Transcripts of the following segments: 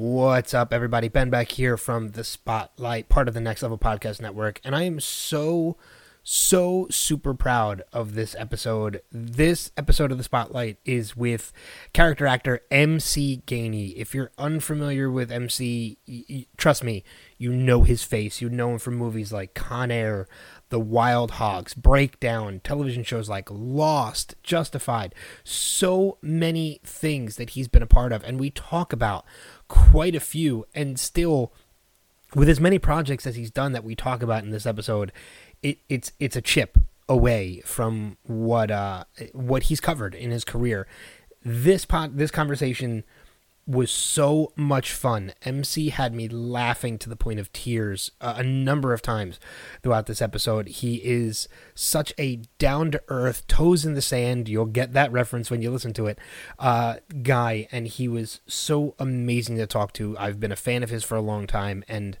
What's up, everybody? Ben back here from the Spotlight, part of the Next Level Podcast Network, and I am so, so super proud of this episode. This episode of the Spotlight is with character actor MC Gainey. If you're unfamiliar with MC, y- y- trust me, you know his face. You know him from movies like Con Air, The Wild Hogs, Breakdown, television shows like Lost, Justified, so many things that he's been a part of, and we talk about quite a few, and still, with as many projects as he's done that we talk about in this episode, it, it's it's a chip away from what uh what he's covered in his career. This pod, this conversation was so much fun. MC had me laughing to the point of tears uh, a number of times throughout this episode. He is such a down to earth, toes in the sand. You'll get that reference when you listen to it. Uh, guy, and he was so amazing to talk to. I've been a fan of his for a long time, and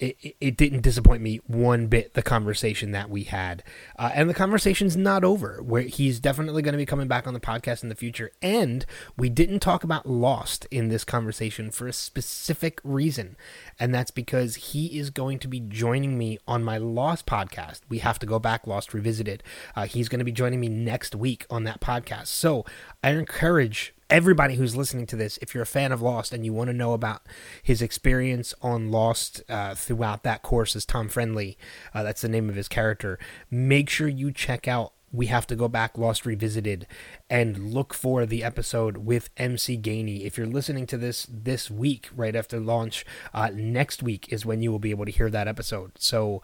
it, it didn't disappoint me one bit the conversation that we had. Uh, and the conversation's not over. Where he's definitely going to be coming back on the podcast in the future. And we didn't talk about lost in this conversation for a specific reason. And that's because he is going to be joining me on my lost podcast. We have to go back lost revisited. Uh, he's going to be joining me next week on that podcast. So i encourage everybody who's listening to this, if you're a fan of Lost and you want to know about his experience on Lost uh, throughout that course as Tom Friendly, uh, that's the name of his character, make sure you check out we have to go back lost revisited and look for the episode with mc gainey. If you're listening to this this week right after launch uh, next week is when you will be able to hear that episode. So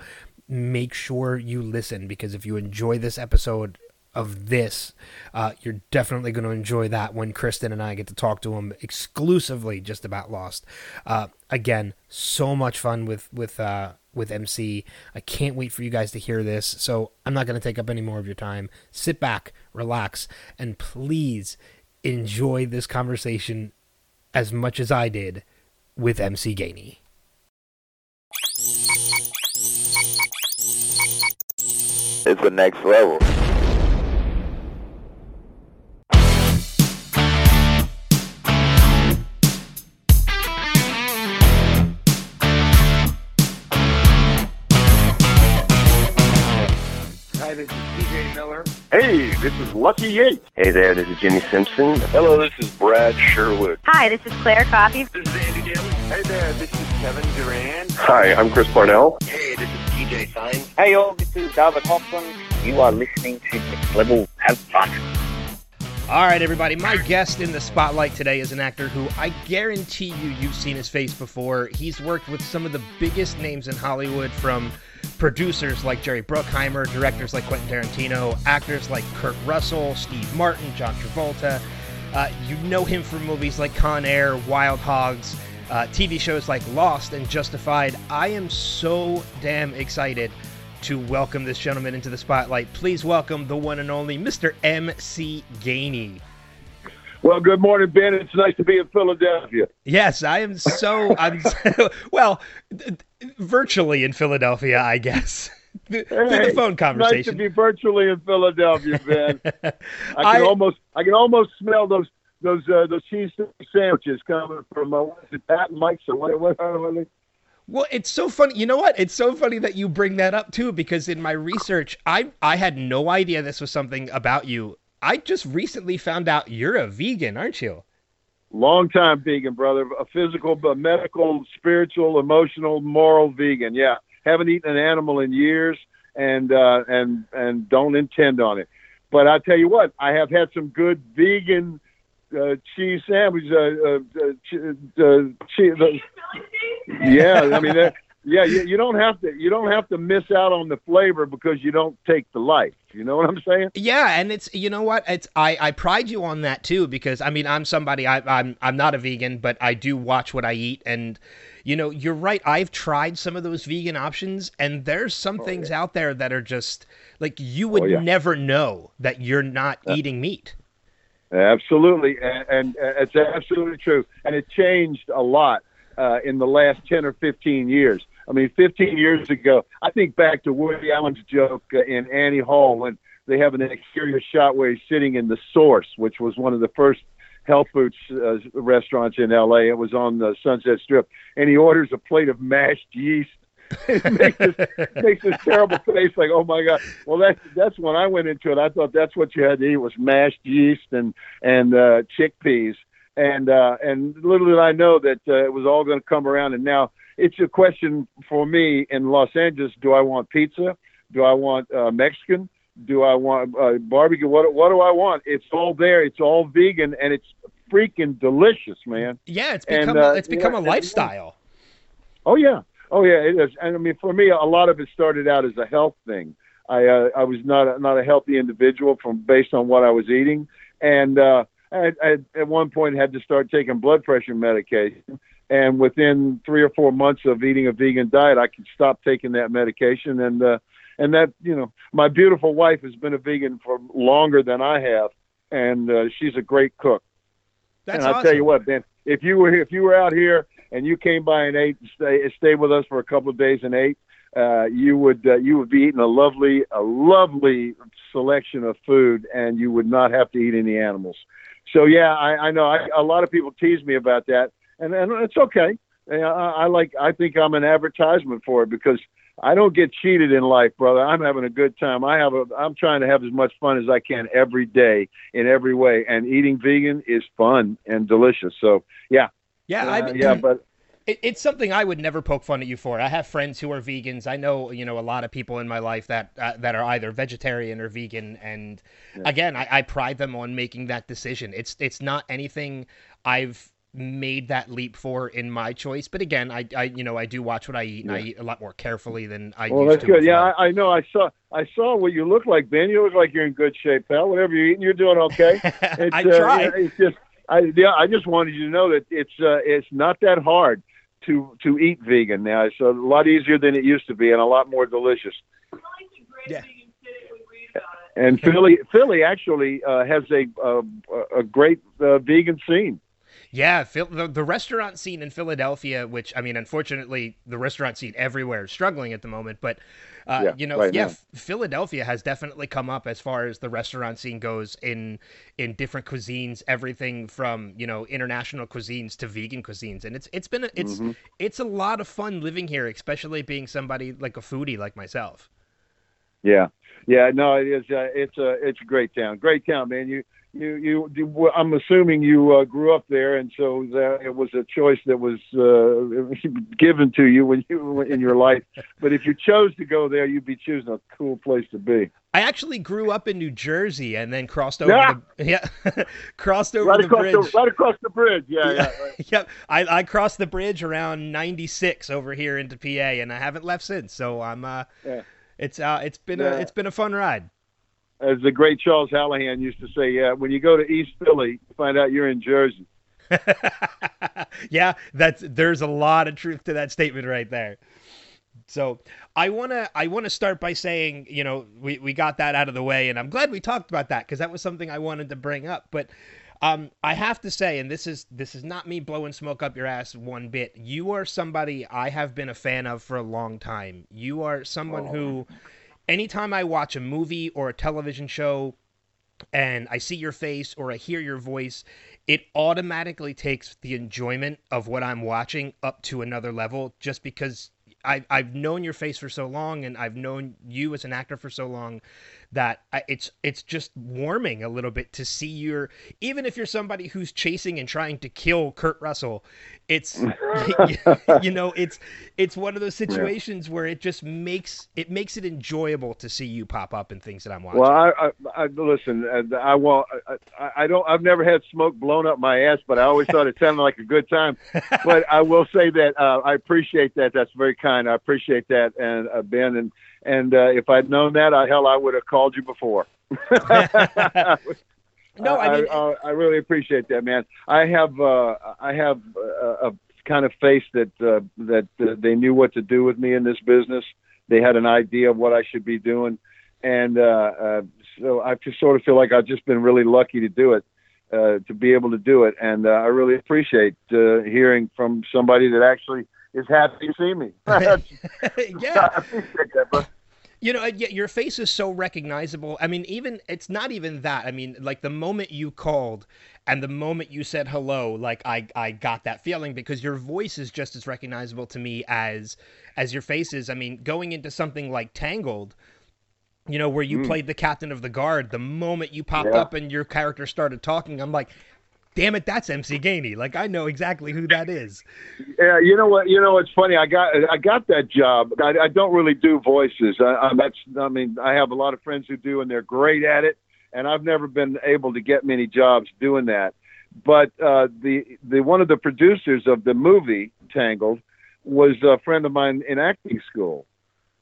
make sure you listen because if you enjoy this episode of this, uh, you're definitely going to enjoy that when Kristen and I get to talk to him exclusively just about Lost. Uh, again, so much fun with with uh, with MC. I can't wait for you guys to hear this. So I'm not going to take up any more of your time. Sit back, relax, and please enjoy this conversation as much as I did with MC Gainey. It's the next level. This is TJ Miller. Hey, this is Lucky Yates. Hey there, this is Jimmy Simpson. Hello, this is Brad Sherwood. Hi, this is Claire Coffee. This is Andy Daly. Hey there, this is Kevin Durant. Hi, I'm Chris Parnell. Hey, this is TJ Fine. Hey all, this is David Hoffman. You are listening to Next Level. Have fun. All right, everybody. My guest in the spotlight today is an actor who I guarantee you you've seen his face before. He's worked with some of the biggest names in Hollywood, from producers like Jerry Bruckheimer, directors like Quentin Tarantino, actors like Kurt Russell, Steve Martin, John Travolta. Uh, you know him from movies like Con Air, Wild Hogs, uh, TV shows like Lost and Justified. I am so damn excited to welcome this gentleman into the spotlight. Please welcome the one and only Mr. M.C. Gainey. Well, good morning, Ben. It's nice to be in Philadelphia. Yes, I am so. I'm so, well, virtually in Philadelphia, I guess. Through the phone conversation. Nice to be virtually in Philadelphia, Ben. I can I- almost, I can almost smell those, those, uh, those cheese sandwiches coming from uh, what is it, Pat and Mike's or what, what, what, what Well, it's so funny. You know what? It's so funny that you bring that up too, because in my research, I I had no idea this was something about you. I just recently found out you're a vegan, aren't you? Long time vegan, brother. A physical, but medical, spiritual, emotional, moral vegan. Yeah, haven't eaten an animal in years, and uh, and and don't intend on it. But I tell you what, I have had some good vegan uh, cheese sandwich. Uh, uh, uh, che- uh, che- the, yeah, I mean, that, yeah, you, you don't have to you don't have to miss out on the flavor because you don't take the life. You know what I'm saying? Yeah, and it's you know what it's I I pride you on that too because I mean I'm somebody I I'm I'm not a vegan but I do watch what I eat and you know you're right I've tried some of those vegan options and there's some things out there that are just like you would Oh, yeah. never know that you're not eating meat. Absolutely, and, and uh, it's absolutely true. And it changed a lot uh, in the last ten or fifteen years. I mean, fifteen years ago, I think back to Woody Allen's joke uh, in Annie Hall when they have an exterior shot where he's sitting in the source, which was one of the first health food uh, restaurants in L.A. It was on the Sunset Strip, and he orders a plate of mashed yeast. makes this, makes this terrible face, like, oh my god. Well, that's that's when I went into it. I thought that's what you had to eat was mashed yeast and and uh, chickpeas, and uh, and little did I know that uh, it was all going to come around. And now it's a question for me in Los Angeles: Do I want pizza? Do I want uh, Mexican? Do I want uh, barbecue? What what do I want? It's all there. It's all vegan, and it's freaking delicious, man. Yeah, it's And, become uh, a, it's become yeah, a and- lifestyle. Oh yeah, oh yeah, it is. And I mean, for me, a lot of it started out as a health thing. I uh, I was not a, not a healthy individual from based on what I was eating, and uh, I, I at one point had to start taking blood pressure medication. And within three or four months of eating a vegan diet, I could stop taking that medication. And uh, and that you know, my beautiful wife has been a vegan for longer than I have, and uh, she's a great cook. That's and I'll awesome. tell you what, man, if you were if you were out here and you came by and ate, stay stay with us for a couple of days and ate, uh, you would uh, you would be eating a lovely a lovely selection of food, and you would not have to eat any animals. So yeah, I, I know I, a lot of people tease me about that, and and it's okay. I, I like I think I'm an advertisement for it because I don't get cheated in life, brother. I'm having a good time. I have a I'm trying to have as much fun as I can every day in every way, and eating vegan is fun and delicious. So yeah, Yeah, uh, I, yeah, but it, it's something I would never poke fun at you for. I have friends who are vegans. I know, you know, a lot of people in my life that uh, that are either vegetarian or vegan. And again, I, I pride them on making that decision. It's it's not anything I've made that leap for in my choice. But again, I, I you know I do watch what I eat, and I eat a lot more carefully than I. well, used that's to good. Yeah. I, I know. I saw I saw what you look like, Ben. You look like you're in good shape, pal. Whatever you're eating, you're doing okay. It's, I uh, try. it's just I yeah, I just wanted you to know that it's uh, it's not that hard to to eat vegan now. It's a lot easier than it used to be, and a lot more delicious. Yeah. And Philly, Philly actually uh, has a uh, a great uh, vegan scene. Yeah, the, the restaurant scene in Philadelphia, which I mean, unfortunately, the restaurant scene everywhere is struggling at the moment. But uh, Yeah, you know, right yeah, now. Philadelphia has definitely come up as far as the restaurant scene goes in in different cuisines, everything from you know international cuisines to vegan cuisines, and it's it's been a, it's Mm-hmm. it's a lot of fun living here, especially being somebody like a foodie like myself. Yeah, yeah, no, it is. Uh, it's a it's a great town, great town, man. You you you. you I'm assuming you uh, grew up there, and so that it was a choice that was uh, given to you when you were in your life. But if you chose to go there, you'd be choosing a cool place to be. I actually grew up in New Jersey and then crossed over Yeah. the yeah crossed over Right the across bridge. the right across the bridge. Yeah, yeah. right. yep. I, I crossed the bridge around 96 over here into PA and I haven't left since. So I'm uh Yeah. it's uh it's been Yeah. a it's been a fun ride. As the great Charles Hallahan used to say, yeah, when you go to East Philly, you find out you're in Jersey. yeah, that's there's a lot of truth to that statement right there. So I wanna I wanna start by saying, you know, we, we got that out of the way and I'm glad we talked about that because that was something I wanted to bring up. But um, I have to say, and this is this is not me blowing smoke up your ass one bit. You are somebody I have been a fan of for a long time. You are someone who, anytime I watch a movie or a television show, and I see your face or I hear your voice, it automatically takes the enjoyment of what I'm watching up to another level just because I, I've known your face for so long and I've known you as an actor for so long that it's it's just warming a little bit to see your even if you're somebody who's chasing and trying to kill Kurt Russell it's you know it's it's one of those situations where it just makes it makes it enjoyable to see you pop up in things that I'm watching Well, I, I, I listen. uh, I want. I, I don't. I've never had smoke blown up my ass, but I always thought it sounded like a good time. But I will say that uh, I appreciate that. That's very kind. I appreciate that, and uh, Ben, and and uh, if I'd known that, I, hell, I would have called you before. No, I mean- I, I really appreciate that, man. I have uh, I have a, a kind of face that uh, that uh, they knew what to do with me in this business. They had an idea of what I should be doing, and uh, uh, so I just sort of feel like I've just been really lucky to do it, uh, to be able to do it, and uh, I really appreciate uh, hearing from somebody that actually is happy to see me. I yeah appreciate that, bro. You know, your face is so recognizable. I mean, even it's not even that. I mean, like the moment you called and the moment you said hello, like I I got that feeling because your voice is just as recognizable to me as as your face is. I mean, going into something like Tangled, you know, where you hmm. played the captain of the guard, the moment you popped Yeah. up and your character started talking, I'm like, damn it, that's MC Gainey. Like I know exactly who that is. Yeah, you know what? You know what's funny? I got I got that job. I, I don't really do voices. I, I, that's I mean I have a lot of friends who do, and they're great at it. And I've never been able to get many jobs doing that. But uh, the the one of the producers of the movie Tangled was a friend of mine in acting school,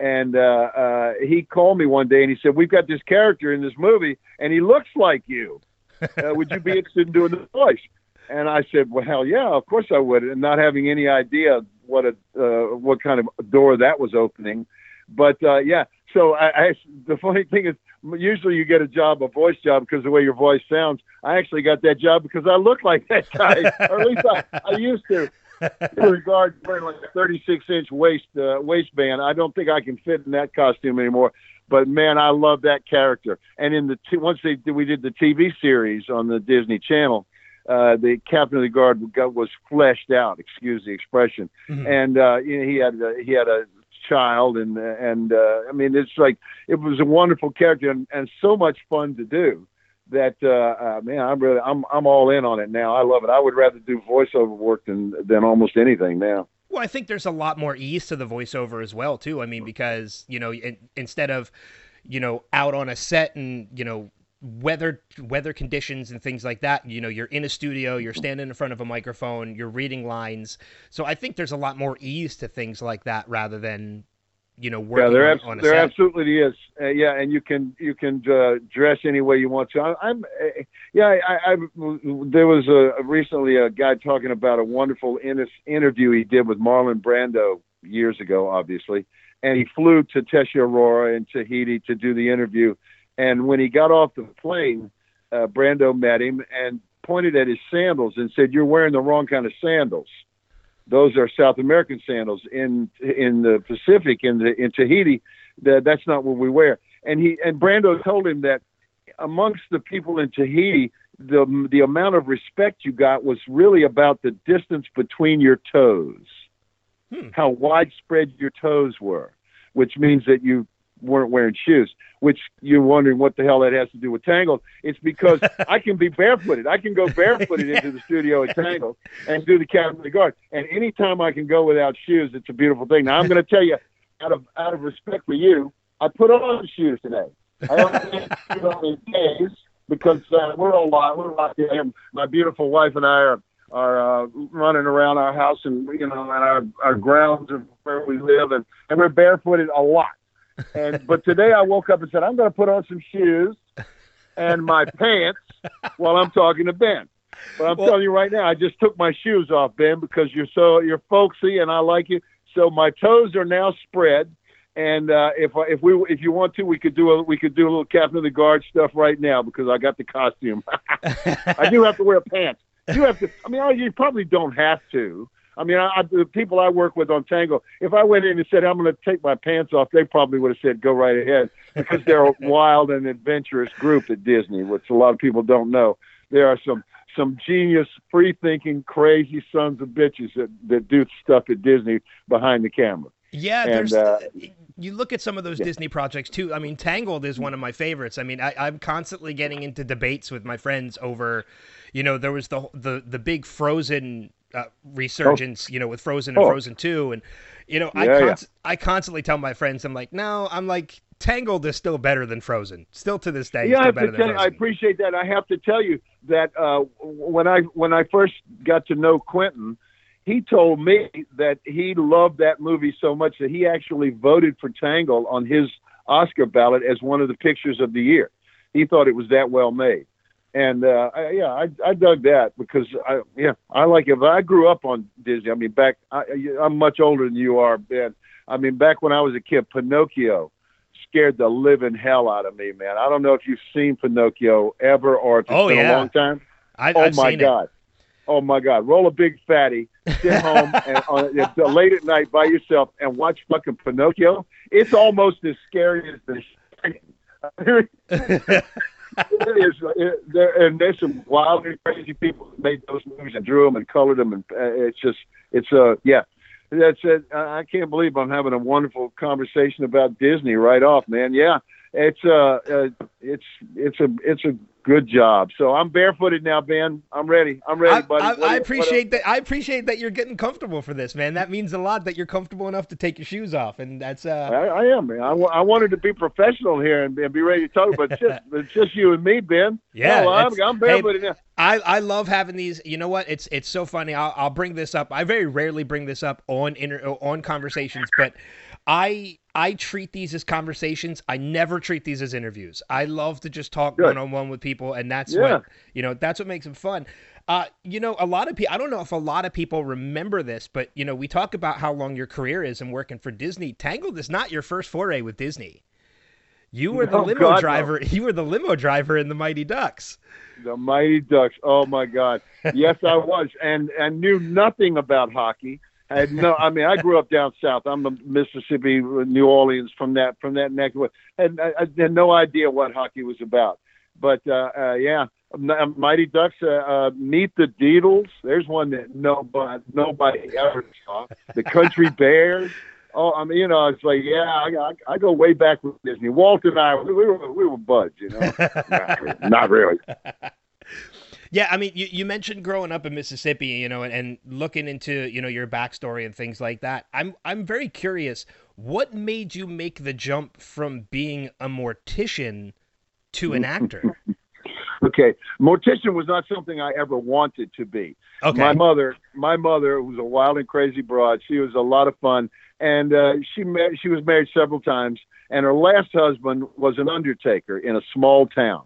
and uh, uh, he called me one day and he said, "We've got this character in this movie, and he looks like you. Uh, would you be interested in doing the voice?" And I said, "Well, hell yeah, of course I would." And not having any idea what a uh, what kind of door that was opening, but uh, yeah. So I, I the funny thing is, usually you get a job, a voice job, because the way your voice sounds. I actually got that job because I look like that guy, or at least I, I used to. In regard to wearing like a 36 inch waist uh, waistband, I don't think I can fit in that costume anymore. But man, I love that character. And in the t- once they we did the TV series on the Disney Channel, uh, the captain of the guard was fleshed out. Excuse the expression. Mhm. And uh, you know, he had uh, he had a child, and and uh, I mean, it's like it was a wonderful character and, and so much fun to do. That uh, uh, man, I'm really I'm I'm all in on it now. I love it. I would rather do voiceover work than than almost anything now. Well, I think there's a lot more ease to the voiceover as well, too. I mean, because you know, in, instead of you know out on a set and you know weather weather conditions and things like that, you know, you're in a studio, you're mm-hmm. standing in front of a microphone, you're reading lines. So I think there's a lot more ease to things like that rather than you know Yeah, working there, on, abs- on there set. absolutely is. Uh, yeah, and you can you can uh, dress any way you want to. I, I'm uh, yeah. I, I there was a recently a guy talking about a wonderful in- interview he did with Marlon Brando years ago, obviously, and he flew to Tetiaroa in Tahiti to do the interview. And when he got off the plane, uh, Brando met him and pointed at his sandals and said, "You're wearing the wrong kind of sandals." Those are South American sandals. In in the Pacific, in the in Tahiti, that that's not what we wear. And he and Brando told him that amongst the people in Tahiti, the the amount of respect you got was really about the distance between your toes, Hmm. how widespread your toes were, which means that you weren't wearing shoes. Which you're wondering what the hell that has to do with Tangled. It's because I can be barefooted. I can go barefooted into the studio at Tangled and do the the guard. And anytime I can go without shoes, it's a beautiful thing. Now I'm going to tell you, out of out of respect for you, I put on shoes today. I only put on in days because uh, we're a lot. We're a lot. My beautiful wife and I are are uh, running around our house and you know and our our grounds of where we live and and we're barefooted a lot. And but today I woke up and said I'm going to put on some shoes and my pants while I'm talking to Ben. But I'm Well- telling you right now, I just took my shoes off, Ben, because you're so you're folksy and I like you. So my toes are now spread. And uh, if if we if you want to, we could do a we could do a little captain of the guard stuff right now because I got the costume. I do have to wear pants. You have to. I mean, you probably don't have to. I mean, I, I, the people I work with on Tango, if I went in and said I'm going to take my pants off, they probably would have said go right ahead because they're a wild and adventurous group at Disney, which a lot of people don't know. There are some some genius, free thinking, crazy sons of bitches that that do stuff at Disney behind the camera. Yeah, And, there's. uh, you look at some of those Disney projects too. I mean, Tangled is one of my favorites. I mean, I, I'm constantly getting into debates with my friends over, you know, there was the the the big Frozen uh, resurgence, you know, with Frozen and Oh. Frozen Two, and you know, I Yeah, yeah. I constantly tell my friends, I'm like, no, I'm like Tangled is still better than Frozen. Still to this day, Yeah, I still better than you, I appreciate that. I have to tell you that uh, when I when I first got to know Quentin, he told me that he loved that movie so much that he actually voted for Tangle on his Oscar ballot as one of the pictures of the year. He thought it was that well made, and uh, I, yeah, I, I dug that because I yeah I like it. But I grew up on Disney. I mean, back I, I'm much older than you are, Ben. I mean, back when I was a kid, Pinocchio scared the living hell out of me, man. I don't know if you've seen Pinocchio ever or if it's Oh, been yeah. a long time. I, Oh I've my God. Oh my God! Roll a big fatty, sit home and on, uh, late at night by yourself and watch fucking Pinocchio. It's almost as scary as the. it is, it, there, and there's some wild and crazy people that made those movies and drew them and colored them, and uh, it's just, it's uh, yeah, that's it. I I can't believe I'm having a wonderful conversation about Disney right off, man. Yeah, it's uh, uh it's it's a it's a good job. So I'm barefooted now, Ben. I'm ready. I'm ready, I, buddy. I, I what- appreciate that. I appreciate that you're getting comfortable for this, man. That means a lot that you're comfortable enough to take your shoes off, and that's I, uh. I am, man. I, I wanted to be professional here and, and be ready to talk, but it's just, it's just you and me, Ben. Yeah, Hell, I'm, I'm hey, barefooted now. I, I love having these. You know what? It's it's so funny. I'll, I'll bring this up. I very rarely bring this up on inter, on conversations, but I I treat these as conversations. I never treat these as interviews. I love to just talk one on one with people, and that's Yeah. what you know. That's what makes them fun. Uh, you know, a lot of people. I don't know if a lot of people remember this, but you know, we talk about how long your career is and working for Disney. Tangled is not your first foray with Disney. You were the No, limo God, no. driver. You were the limo driver in the Mighty Ducks. The Mighty Ducks. Oh my God. Yes, I was, and and knew nothing about hockey. I had no. I mean, I grew up down south. I'm a Mississippi, New Orleans, from that from that neck. And I, I had no idea what hockey was about. But uh, uh, yeah, Mighty Ducks. Uh, uh, Meet the Deedles. There's one that nobody nobody ever saw. The Country Bears. Oh, I mean, you know, it's like, yeah, I, I, I go way back with Disney. Walt and I, we were we were buds, you know. Not- Not really. Yeah, I mean, you, you mentioned growing up in Mississippi, you know, and, and looking into you know your backstory and things like that. I'm I'm very curious. What made you make the jump from being a mortician to an actor? Okay, mortician was not something I ever wanted to be. Okay, My mother, my mother was a wild and crazy broad. She was a lot of fun, and uh, she ma- she was married several times. And her last husband was an undertaker in a small town,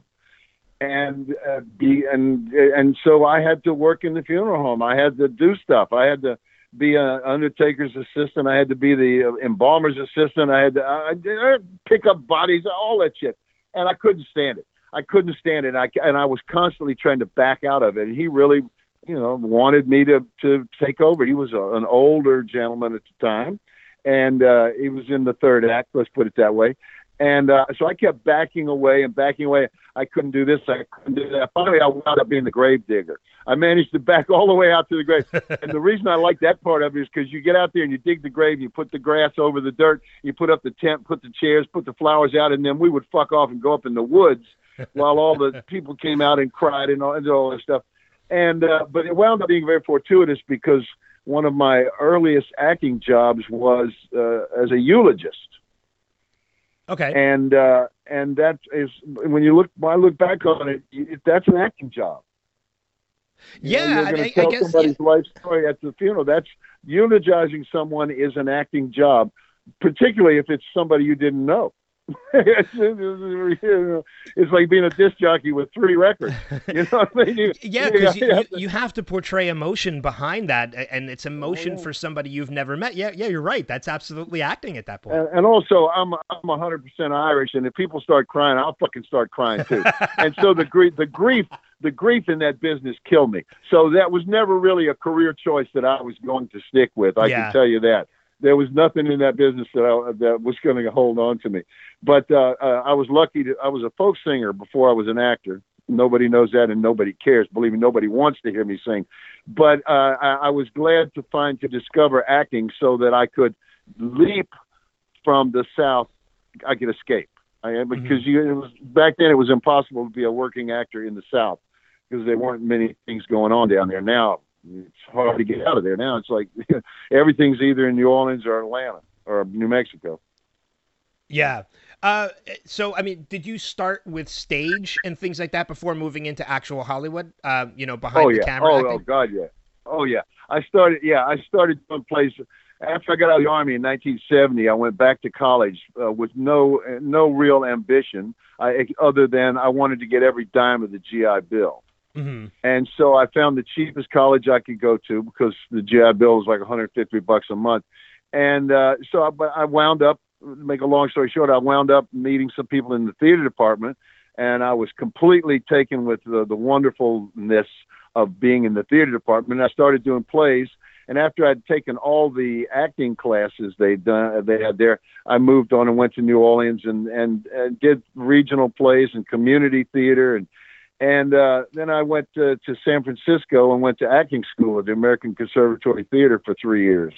and uh, be and and so I had to work in the funeral home. I had to do stuff. I had to be an undertaker's assistant. I had to be the uh, embalmer's assistant. I had to I, I pick up bodies, all that shit, and I couldn't stand it. I couldn't stand it. I and I was constantly trying to back out of it. And he really, you know, wanted me to to take over. He was a, an older gentleman at the time, and uh, he was in the third act. Let's put it that way. And uh, so I kept backing away and backing away. I couldn't do this. I couldn't do that. Finally, I wound up being the grave digger. I managed to back all the way out to the grave. and the reason I like that part of it is because you get out there and you dig the grave, you put the grass over the dirt, you put up the tent, put the chairs, put the flowers out, and then we would fuck off and go up in the woods while all the people came out and cried and all, and all that stuff. And uh, but it wound up being very fortuitous because one of my earliest acting jobs was uh, as a eulogist okay, and uh, and that is when you look when I look back on it, it that's an acting job. You know, yeah. you're I, gonna I, I tell guess somebody's life story at the funeral. That's eulogizing someone is an acting job, particularly if it's somebody you didn't know. it's, like being a disc jockey with three records. You know what I mean? You- yeah, because you, you, you have to portray emotion behind that, and it's emotion oh, yeah. for somebody you've never met. Yeah, yeah, you're right. That's absolutely acting at that point. And, and also, I'm I'm 100 percent Irish, and if people start crying, I'll fucking start crying too. and so the grief, the grief, the grief in that business killed me. So that was never really a career choice that I was going to stick with. I Yeah. can tell you that. There was nothing in that business that I, that was going to hold on to me. But uh, uh, I was lucky to. I was a folk singer before I was an actor. Nobody knows that, and nobody cares. Believe me, nobody wants to hear me sing. But uh, I, I was glad to find to discover acting so that I could leap from the South. I could escape. I, am because you, it was back then it was impossible to be a working actor in the South because there weren't many things going on down there. Now it's hard to get out of there. Now it's like everything's either in New Orleans or Atlanta or New Mexico. Yeah. Uh, so I mean, did you start with stage and things like that before moving into actual Hollywood? Uh, you know, behind oh the camera. oh, oh God, yeah. Oh yeah. I started. Yeah, I started doing plays after I got out of the army in 1970. I went back to college uh, with no no real ambition, I, other than I wanted to get every dime of the GI Bill. Mhm. And so I found the cheapest college I could go to because the GI Bill was like 150 bucks a month. And uh, so I, I wound up, make a long story short, I wound up meeting some people in the theater department, and I was completely taken with the, the wonderfulness of being in the theater department. I started doing plays, and after I'd taken all the acting classes they'd done, they had there, I moved on and went to New Orleans and and, and did regional plays and community theater and. And uh, then I went to, to San Francisco and went to acting school at the American Conservatory Theater for three years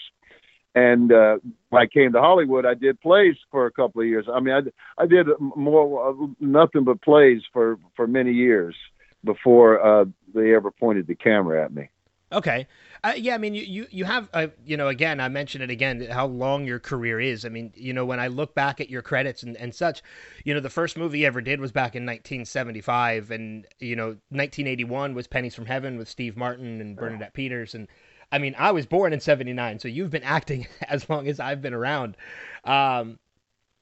and uh, when I came to Hollywood, I did plays for a couple of years. I mean, I, I did more uh, nothing but plays for for many years before uh, they ever pointed the camera at me. Okay. Uh, yeah, I mean, you, you, you have, uh, you know, again, I mentioned it again, how long your career is. I mean, you know, when I look back at your credits and, and such, you know, the first movie you ever did was back in 1975. And, you know, 1981 was Pennies from Heaven with Steve Martin and Bernadette Peters. And, I mean, I was born in 79, so you've been acting as long as I've been around. Um,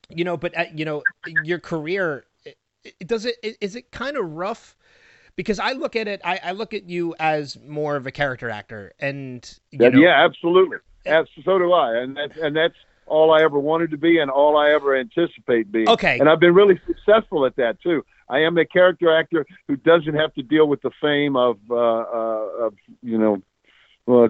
you know, but, uh, you know, your career, it, it, does it, is it kind of rough? Because I look at it, I, I, look at you as more of a character actor, and yeah, know, yeah, absolutely, As, so do I, and that's and that's all I ever wanted to be, and all I ever anticipate being. Okay, and I've been really successful at that too. I am a character actor who doesn't have to deal with the fame of, uh, uh, of you know, well,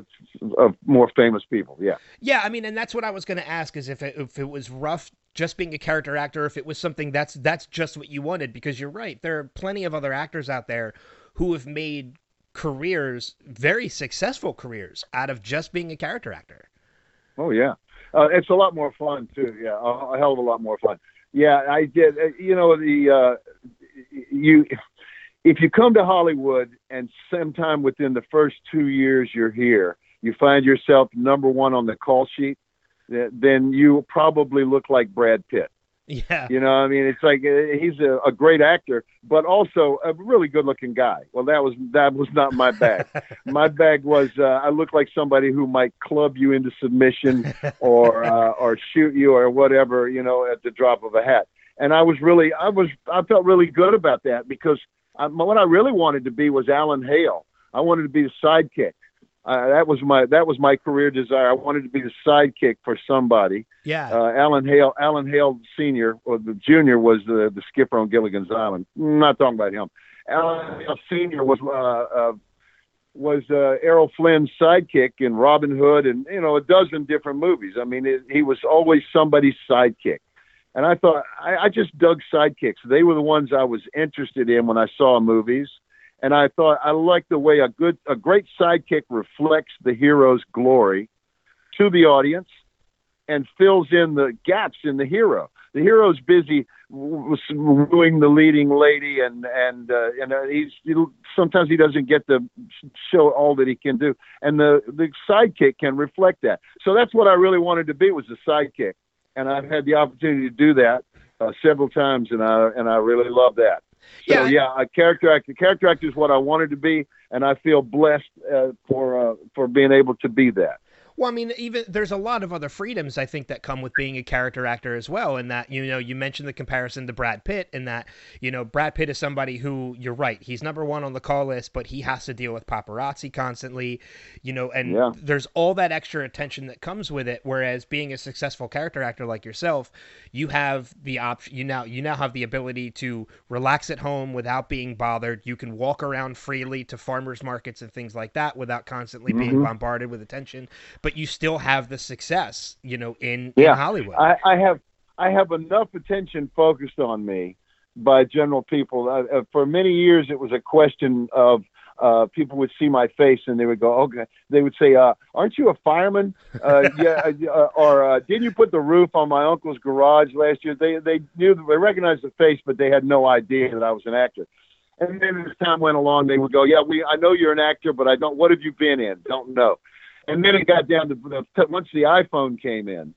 of more famous people. Yeah. Yeah, I mean, and that's what I was going to ask is if it, if it was rough just being a character actor, if it was something that's that's just what you wanted, because you're right, there are plenty of other actors out there who have made careers, very successful careers, out of just being a character actor. Oh yeah, uh, it's a lot more fun too. Yeah, a, a hell of a lot more fun. Yeah, I did. Uh, you know the uh, you if you come to Hollywood and sometime within the first two years you're here, you find yourself number one on the call sheet, then you probably look like Brad Pitt. Yeah. You know, I mean, it's like uh, he's a, a great actor, but also a really good-looking guy. Well, that was that was not my bag. my bag was uh, I looked like somebody who might club you into submission or uh, or shoot you or whatever, you know, at the drop of a hat. And I was really, I was, I felt really good about that because I, what I really wanted to be was Alan Hale. I wanted to be the sidekick. Uh, that was my that was my career desire. I wanted to be the sidekick for somebody. Yeah. Uh, Alan Hale, Alan Hale Senior or the Junior was the the skipper on Gilligan's Island. I'm not talking about him. Alan Hale Senior was uh, uh, was uh, Errol Flynn's sidekick in Robin Hood and you know a dozen different movies. I mean, it, he was always somebody's sidekick. And I thought I, I just dug sidekicks. They were the ones I was interested in when I saw movies. And I thought I liked the way a good, a great sidekick reflects the hero's glory to the audience and fills in the gaps in the hero. The hero's busy wooing the leading lady, and and uh, and uh, he's he, sometimes he doesn't get to show all that he can do, and the the sidekick can reflect that. So that's what I really wanted to be was a sidekick and I've had the opportunity to do that uh, several times, and I and I really love that. So yeah, yeah a character actor. Character actor is what I wanted to be, and I feel blessed uh, for uh, for being able to be that. Well, I mean, even there's a lot of other freedoms I think that come with being a character actor as well. And that you know, you mentioned the comparison to Brad Pitt, and that you know, Brad Pitt is somebody who you're right, he's number one on the call list, but he has to deal with paparazzi constantly, you know, and yeah. there's all that extra attention that comes with it. Whereas being a successful character actor like yourself, you have the option. You now you now have the ability to relax at home without being bothered. You can walk around freely to farmers markets and things like that without constantly mm-hmm. being bombarded with attention. But but you still have the success, you know, in, yeah. in Hollywood. I, I have I have enough attention focused on me by general people. Uh, uh, for many years, it was a question of uh, people would see my face and they would go, okay. They would say, uh, "Aren't you a fireman?" Uh, yeah, uh, uh or uh, "Didn't you put the roof on my uncle's garage last year?" They they knew they recognized the face, but they had no idea that I was an actor. And then as time went along, they would go, "Yeah, we I know you're an actor, but I don't. What have you been in? Don't know." And then it got down to the, once the iPhone came in.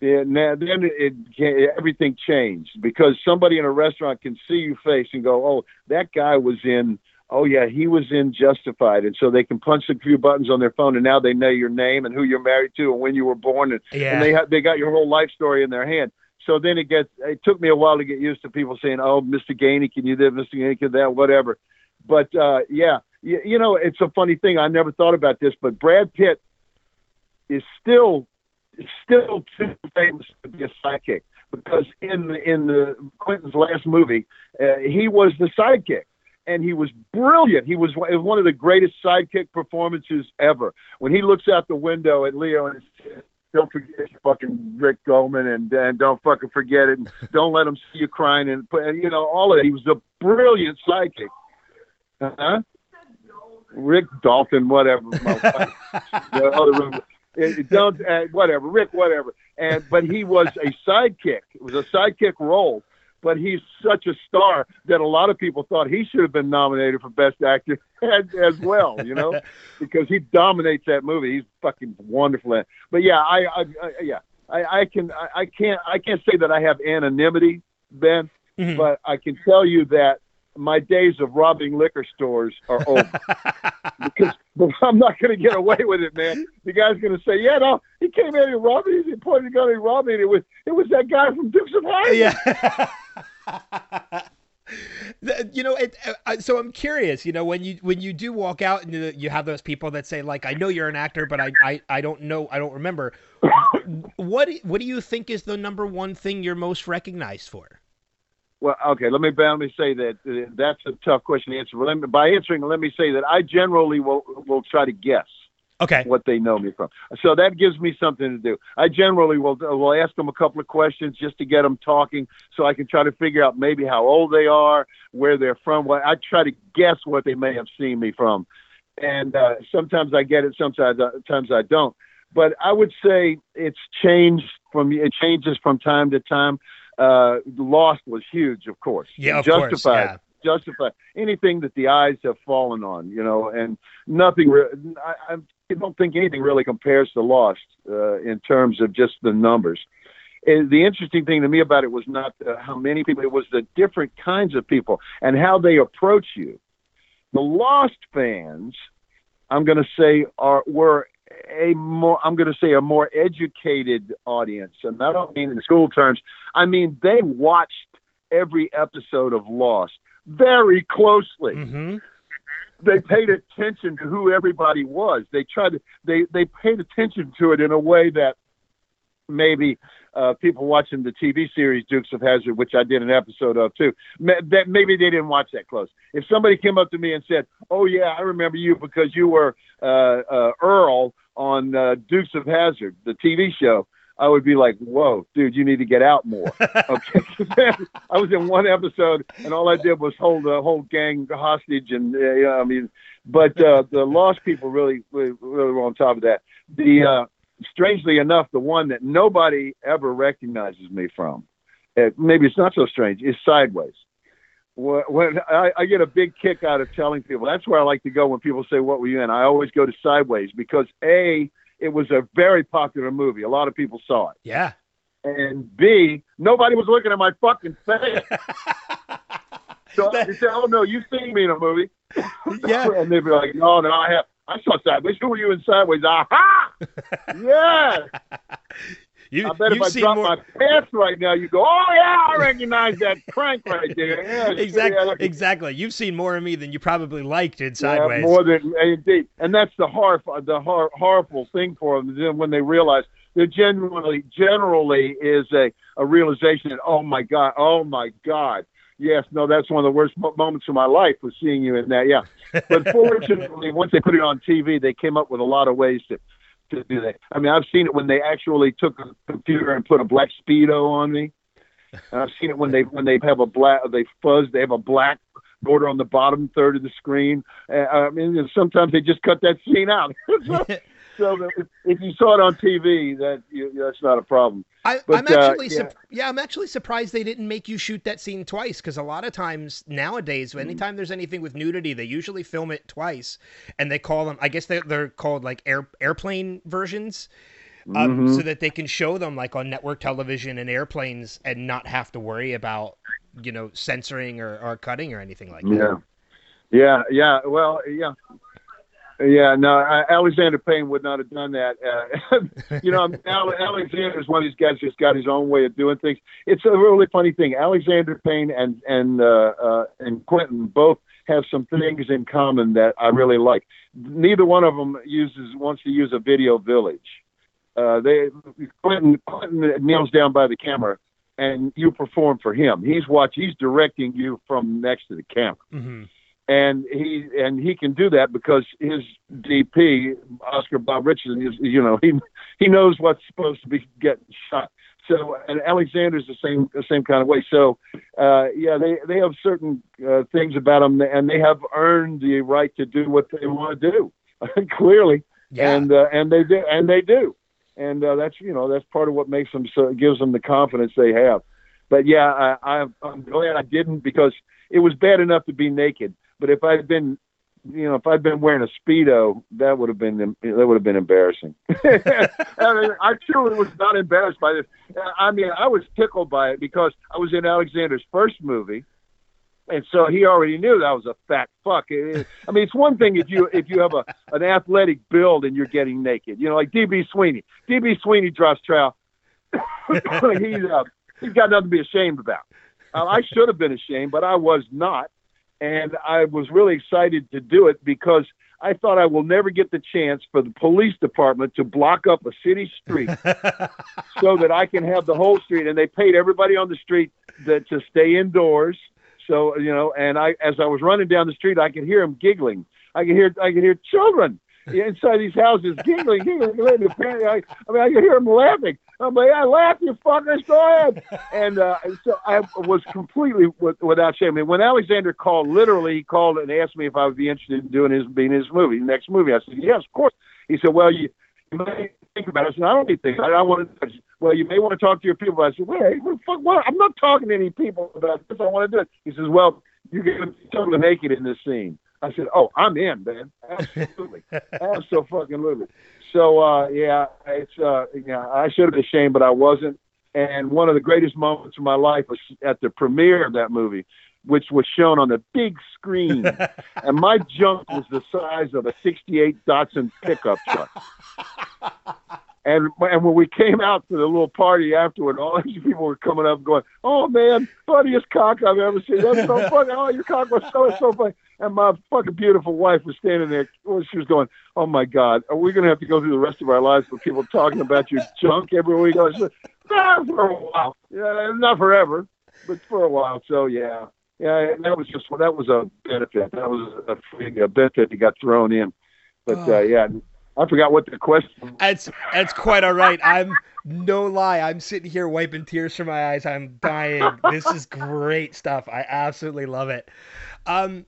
Yeah, now then it, it everything changed because somebody in a restaurant can see your face and go, "Oh, that guy was in." Oh yeah, he was in Justified, and so they can punch a few buttons on their phone, and now they know your name and who you're married to and when you were born, and, yeah. and they have they got your whole life story in their hand. So then it gets. It took me a while to get used to people saying, "Oh, Mr. Gainey, can you do Mr. Gainey, can that, whatever." But uh, yeah, you, you know, it's a funny thing. I never thought about this, but Brad Pitt is still still too famous to be a sidekick because in the, in the Quentin's last movie, uh, he was the sidekick, and he was brilliant. He was, was one of the greatest sidekick performances ever. When he looks out the window at Leo and says, don't forget your fucking Rick Goldman and, and don't fucking forget it. And don't let him see you crying and, you know, all of it. He was a brilliant sidekick. Huh? Rick Dalton, whatever. My wife, the other room. It, it don't uh, whatever Rick, whatever. And but he was a sidekick. It was a sidekick role. But he's such a star that a lot of people thought he should have been nominated for Best Actor as, as well. You know, because he dominates that movie. He's fucking wonderful. But yeah, I, I, I yeah, I, I can, I, I can't, I can't say that I have anonymity, Ben, Mhm. but I can tell you that my days of robbing liquor stores are over because I'm not going to get away with it, man. The guy's going to say, "Yeah, no, he came in and robbed me. He pointed a gun and robbed me. And it was it was that guy from Dukes of Hazzard." yeah. You know, it, uh, so I'm curious. You know, when you when you do walk out and you- you have those people that say like, "I know you're an actor, but I I, I don't know, I don't remember." what what do you think is the number one thing you're most recognized for? Well, okay. Let me let me say that uh, that's a tough question to answer. Me, by answering, let me say that I generally will will try to guess. Okay. what they know me from. So that gives me something to do. I generally will will ask them a couple of questions just to get them talking, so I can try to figure out maybe how old they are, where they're from. What I try to guess what they may have seen me from, and uh, sometimes I get it, sometimes sometimes I don't. But I would say it's changed from it changes from time to time. Uh, Lost was huge, of course. Yeah, of Justified course. Yeah. justify anything that the eyes have fallen on, you know, and nothing. Re- I, I don't think anything really compares to Lost uh, in terms of just the numbers. And the interesting thing to me about it was not uh, how many people; it was the different kinds of people and how they approach you. The Lost fans, I'm going to say, are were a more I'm going to say a more educated audience, and I don't mean in school terms. I mean they watched every episode of Lost very closely. Mm-hmm. They paid attention to who everybody was. They tried to they they paid attention to it in a way that maybe uh, people watching the TV series Dukes of Hazzard, which I did an episode of too, ma- that maybe they didn't watch that close. If somebody came up to me and said, "Oh yeah, I remember you because you were uh, uh, Earl on uh, Dukes of Hazzard, the TV show," I would be like, "Whoa, dude, you need to get out more." okay, I was in one episode, and all I did was hold the whole gang hostage, and uh, you know, I mean, but uh, the Lost people really, really, really were on top of that. The uh, strangely enough, the one that nobody ever recognizes me from, uh, maybe it's not so strange, is Sideways. When when I, I get a big kick out of telling people, that's where I like to go when people say, "What were you in?" I always go to Sideways because a, it was a very popular movie. A lot of people saw it, Yeah. and b, nobody was looking at my fucking face. So they say, "Oh no, you've seen me in a movie." Yeah. and they'd be like, "No, no, I have. I saw Sideways. Who were you in Sideways?" Aha! yeah. You, I bet if I drop more, my pants right now, you go, "Oh yeah, I recognize that crank right there." Yeah, exactly, yeah, exactly. You've seen more of me than you probably liked in yeah, Sideways. more than indeed, and that's the hor- the hor- horrible thing for them. Then when they realize there generally generally is a a realization that, oh my god, oh my god. Yes, no, that's one of the worst moments of my life was seeing you in that. Yeah, but fortunately, once they put it on TV, they came up with a lot of ways to to do that. I mean, I've seen it when they actually took a computer and put a black speedo on me, and I've seen it when they when they have a black they fuzz they have a black border on the bottom third of the screen. Uh, I mean, sometimes they just cut that scene out. so that if, if you saw it on TV, that you, that's not a problem. I, But, I'm uh, actually, yeah. yeah, I'm actually surprised they didn't make you shoot that scene twice because a lot of times nowadays, Mm-hmm. anytime there's anything with nudity, they usually film it twice, and they call them. I guess they're, they're called like air airplane versions, um, Mhm. so that they can show them like on network television and airplanes and not have to worry about you know censoring or, or cutting or anything like that. Yeah, yeah, yeah. Well, yeah, yeah. No, Alexander Payne would not have done that. Uh, you know, Alexander is one of these guys who's got his own way of doing things. It's a really funny thing. Alexander Payne and and uh, uh, and Quentin both have some things in common that I really like. Neither one of them uses wants to use a video village. Uh, they Quentin Quentin kneels down by the camera and you perform for him. He's watch. He's directing you from next to the camera hmm and he and he can do that because his DP Oscar Bob Richardson is you know he he knows what's supposed to be getting shot. So and Alexander's the same the same kind of way. So uh, yeah, they they have certain uh, things about them, and they have earned the right to do what they want to do. Clearly, Yeah. and uh, and they do and they do, and uh, that's you know that's part of what makes them so gives them the confidence they have. But yeah, I, I, I'm glad I didn't because it was bad enough to be naked. But if I'd been, you know, if I'd been wearing a speedo, that would have been that would have been embarrassing. I, mean, I truly was not embarrassed by this. I mean, I was tickled by it because I was in Alexander's first movie, and so he already knew that I was a fat fuck. It- I mean, it's one thing if you if you have a an athletic build and you're getting naked, you know, like DB Sweeney. DB Sweeney drops trout. he's uh, he's got nothing to be ashamed about. Uh, I should have been ashamed, but I was not, and I was really excited to do it because I thought I will never get the chance for the police department to block up a city street so that I can have the whole street. And they paid everybody on the street that to stay indoors. So you know, and I, as I was running down the street, I could hear them giggling. I could hear, I could hear children inside these houses giggling, giggling. Apparently, I, I mean, I could hear them laughing. I'm like, I laugh, you fuckers, go ahead. And uh, so I was completely with, without shame. Mean, when Alexander called, literally, he called and asked me if I would be interested in doing his being his movie, next movie. I said, yes, of course. He said, well, you, you may think about it. I said, I don't need to think. I, I want to. Well, you may want to talk to your people. I said, wait, what the fuck? What? I'm not talking to any people about this. I want to do it. He says, well, you're going to be totally naked in this scene. I said, oh, I'm in, man. Absolutely, absolutely. So uh, yeah, it's uh, yeah. I should have been ashamed, but I wasn't. And one of the greatest moments of my life was at the premiere of that movie, which was shown on the big screen, and my junk was the size of a '68 Datsun pickup truck. And, and when we came out to the little party afterward, all these people were coming up going, "Oh man, funniest cock I've ever seen. That's so funny. Oh, your cock was so so funny." And my fucking beautiful wife was standing there. Well, she was going, "Oh my God, are we going to have to go through the rest of our lives with people talking about your junk every week?" I said, "Nah, for a while. Yeah, not forever, but for a while." So yeah, yeah, that was just that was a benefit. That was a free a benefit that got thrown in. But uh, yeah, I forgot what the question. That's that's quite all right. I'm no lie. I'm sitting here wiping tears from my eyes. I'm dying. This is great stuff. I absolutely love it. Um,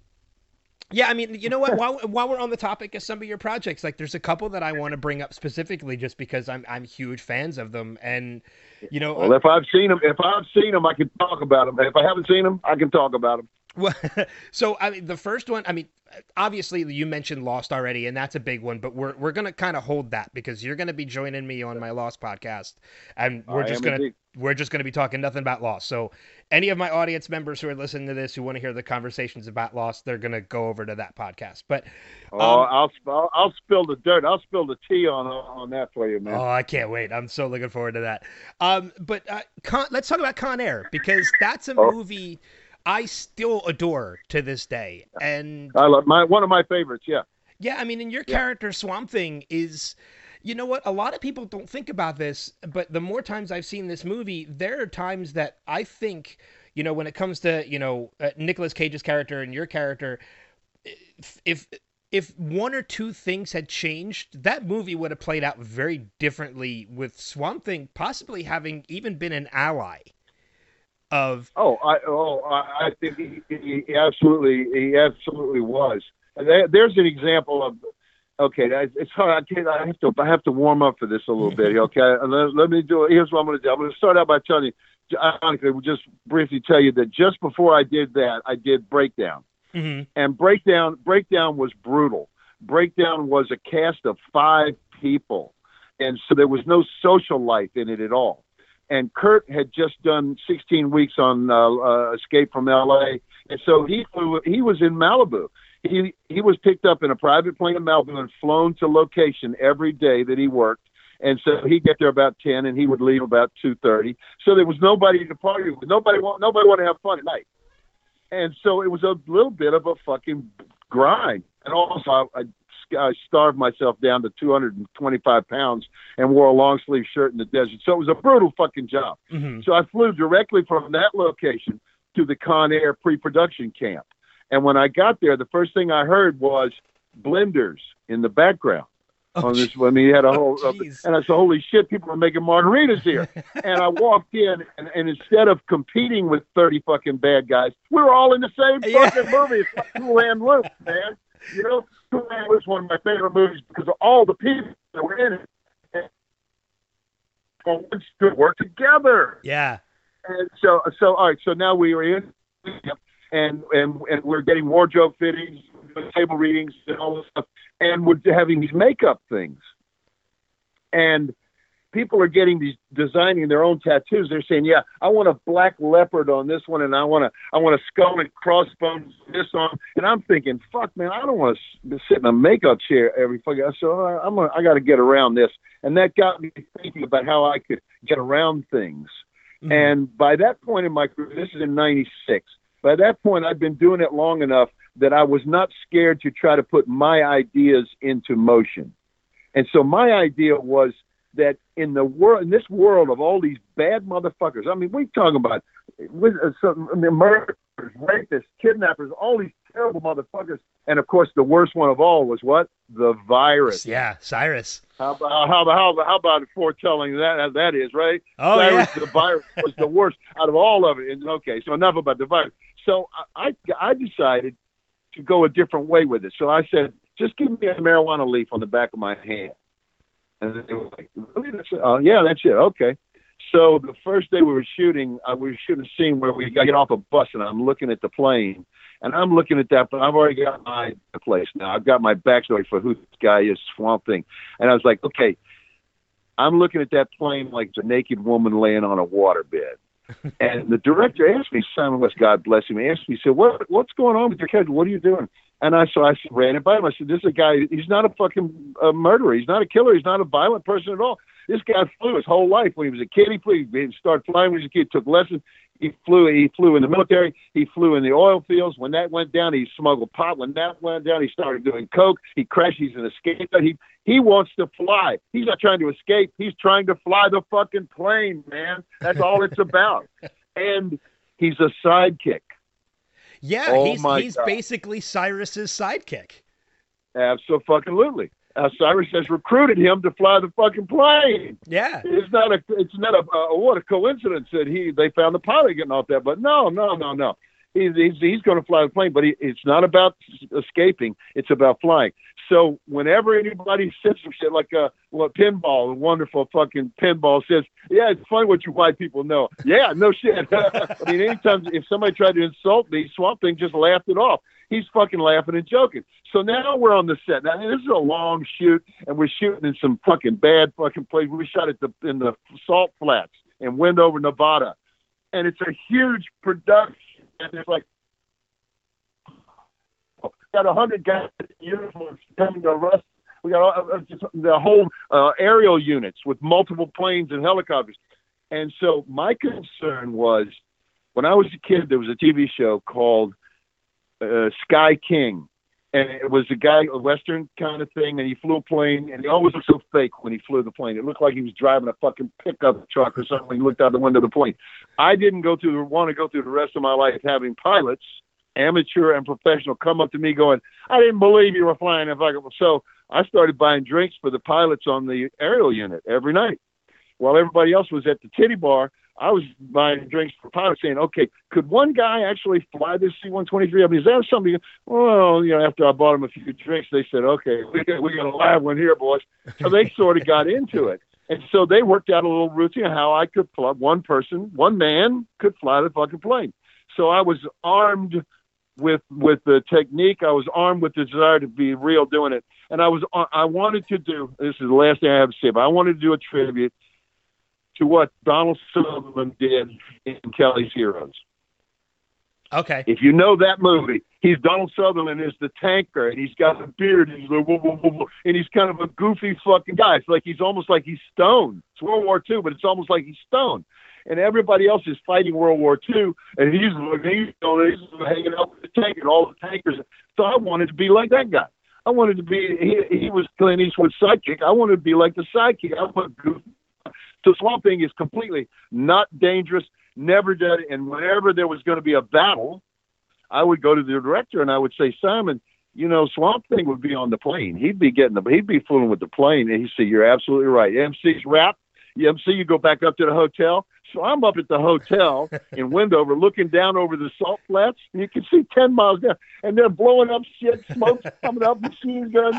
yeah, I mean, you know what? While while we're on the topic of some of your projects, like there's a couple that I want to bring up specifically, just because I'm I'm huge fans of them, and you know, Well, if I've seen them, if I've seen them, I can talk about them. If I haven't seen them, I can talk about them. Well, so I mean, the first one. I mean, obviously you mentioned Lost already, and that's a big one. But we're we're gonna kind of hold that because you're gonna be joining me on my Lost podcast, and we're I just gonna indeed. we're just gonna be talking nothing about Lost. So, any of my audience members who are listening to this who want to hear the conversations about Lost, they're gonna go over to that podcast. But Oh, Um, I'll, I'll I'll spill the dirt. I'll spill the tea on on that for you, man. Oh, I can't wait! I'm so looking forward to that. Um, but uh, Con, let's talk about Con Air because that's a Oh. movie I still adore to this day, and I love my one of my favorites. Yeah. Yeah, I mean, and your Yeah. character Swamp Thing is, you know what? A lot of people don't think about this, but the more times I've seen this movie, there are times that I think, you know, when it comes to you know uh, Nicolas Cage's character and your character, if- if if one or two things had changed, that movie would have played out very differently. With Swamp Thing possibly having even been an ally of Oh, I oh I, I think he, he absolutely he absolutely was. And there's an example of. Okay, it's hard. I can't. I have to. I have to warm up for this a little bit. Okay, let, let me do it. Here's what I'm going to do. I'm going to start out by telling you. Ironically, we'll just briefly tell you that just before I did that, I did breakdown. Mhm. and breakdown breakdown was brutal breakdown was a cast of five people and so there was no social life in it at all and kurt had just done 16 weeks on uh, uh, escape from la and so he flew, he was in malibu. He he was picked up in a private plane in malibu and flown to location every day that he worked. And so he'd get there about 10 and he would leave about 2.30 so there was nobody to party with. Nobody want nobody want to have fun at night. And so it was a little bit of a fucking grind. And also, I, I starved myself down to 225 pounds and wore a long sleeve shirt in the desert. So it was a brutal fucking job. Mhm. So I flew directly from that location to the Con Air pre production camp. And when I got there, the first thing I heard was blenders in the background. Oh, on this, I mean, he had a whole, Oh, and I said, "Holy shit, people are making margaritas here!" and I walked in, and, and instead of competing with thirty fucking bad guys, we were all in the same Yeah. fucking movie. It's like Cool Hand Luke, man. You know, Cool was one of my favorite movies because of all the people that were in it. And to work together. Yeah. And so, so all right. So now we are in, and and and we're getting wardrobe fittings, table readings, and all this stuff, and we're having these makeup things, and people are getting these designing their own tattoos. They're saying, "Yeah, I want a black leopard on this one, and I want to I want a skull and crossbones on this on." And I'm thinking, "Fuck, man, I don't want to sit in a makeup chair every fucking." So I- I'm gonna, I got to get around this, and that got me thinking about how I could get around things. Mhm. And by that point in my career, this is in '96. By that point, I'd been doing it long enough that I was not scared to try to put my ideas into motion. And so my idea was that in the world, in this world of all these bad motherfuckers, I mean, we talking about with uh, some I mean, murderers, rapists, kidnappers, all these terrible motherfuckers. And of course, the worst one of all was what? The virus. yeah, Cyrus. How about how about how about, how about foretelling that that is right? Oh virus, yeah. the virus was the worst out of all of it. And okay, so enough about the virus. So I I decided to go a different way with it. So I said, just give me a marijuana leaf on the back of my hand. And they were like, really? That's it? Oh, yeah, that's it. Okay. So the first day we were shooting, uh, we were shooting a scene where we I get off a bus and I'm looking at the plane, and I'm looking at that, but I've already got my place now. I've got my backstory for who this guy is, Swamp Thing, and I was like, okay, I'm looking at that plane like it's a naked woman laying on a waterbed. And the director asked me, Simon West, God bless him, he asked me, he said, what, what's going on with your character? What are you doing? And I so I ran it by him. I said, "This is a guy. He's not a fucking uh, murderer. He's not a killer. He's not a violent person at all. This guy flew his whole life. When he was a kid, he flew. He started flying when he was a kid. Took lessons. He flew. He flew in the military. He flew in the oil fields. When that went down, he smuggled pot. When that went down, he started doing coke. He crashed. He's an escape. He he wants to fly. He's not trying to escape. He's trying to fly the fucking plane, man. That's all it's about. And he's a sidekick. Yeah, Oh he's he's God. basically Cyrus's sidekick. Absolutely. Uh, Cyrus has recruited him to fly the fucking plane. Yeah. It's not a. It's not a. Uh, what a coincidence that he they found the pilot getting off that. But no, no, no, no. He's he's, he's going to fly the plane, but he, it's not about escaping. It's about flying. So whenever anybody says some shit like uh, what pinball, the wonderful fucking pinball says, yeah, it's funny what you white people know. Yeah, no shit. I mean, anytime if somebody tried to insult me, Swamp Thing just laughed it off. He's fucking laughing and joking. So now we're on the set. Now this is a long shoot, and we're shooting in some fucking bad fucking place. We shot at the in the Salt Flats in Wendover, Nevada, and it's a huge production. And it's like got a hundred guys in uniforms coming to arrest. We got all, uh, just the whole uh, aerial units with multiple planes and helicopters. And so my concern was when I was a kid, there was a TV show called uh, Sky King. And it was a guy, a Western kind of thing, and he flew a plane, and he always looked so fake when he flew the plane. It looked like he was driving a fucking pickup truck or something. when He looked out the window of the plane. I didn't go through want to go through the rest of my life having pilots, amateur and professional, come up to me going, "I didn't believe you were flying a fucking." So I started buying drinks for the pilots on the aerial unit every night, while everybody else was at the titty bar. I was buying drinks for pilots, saying, "Okay, could one guy actually fly this C-123? I mean, is that something?" Well, you know, after I bought him a few drinks, they said, "Okay, we got we got a live one here, boys." So they sort of got into it, and so they worked out a little routine of how I could fly. One person, one man, could fly the fucking plane. So I was armed with with the technique. I was armed with the desire to be real doing it, and I was I wanted to do. This is the last thing I have to say, but I wanted to do a tribute to what Donald Sutherland did in Kelly's Heroes. Okay. If you know that movie, he's Donald Sutherland is the tanker, and he's got a beard, and he's like, whoa, whoa, whoa, and he's kind of a goofy fucking guy. It's like he's almost like he's stoned. It's World War II, but it's almost like he's stoned. And everybody else is fighting World War II, and he's he's, he's hanging out with the tank and all the tankers. So I wanted to be like that guy. I wanted to be. He, he was Clint Eastwood's sidekick. I wanted to be like the sidekick. I want goofy. So Swamp Thing is completely not dangerous, never did it. And whenever there was going to be a battle, I would go to the director and I would say, Simon, you know, Swamp Thing would be on the plane. He'd be getting the, he'd be fooling with the plane. And he'd say, you're absolutely right. MC's wrapped. MC, you go back up to the hotel. So I'm up at the hotel in Wendover looking down over the salt flats, and you can see 10 miles down, and they're blowing up shit, smoke's coming up, machine guns.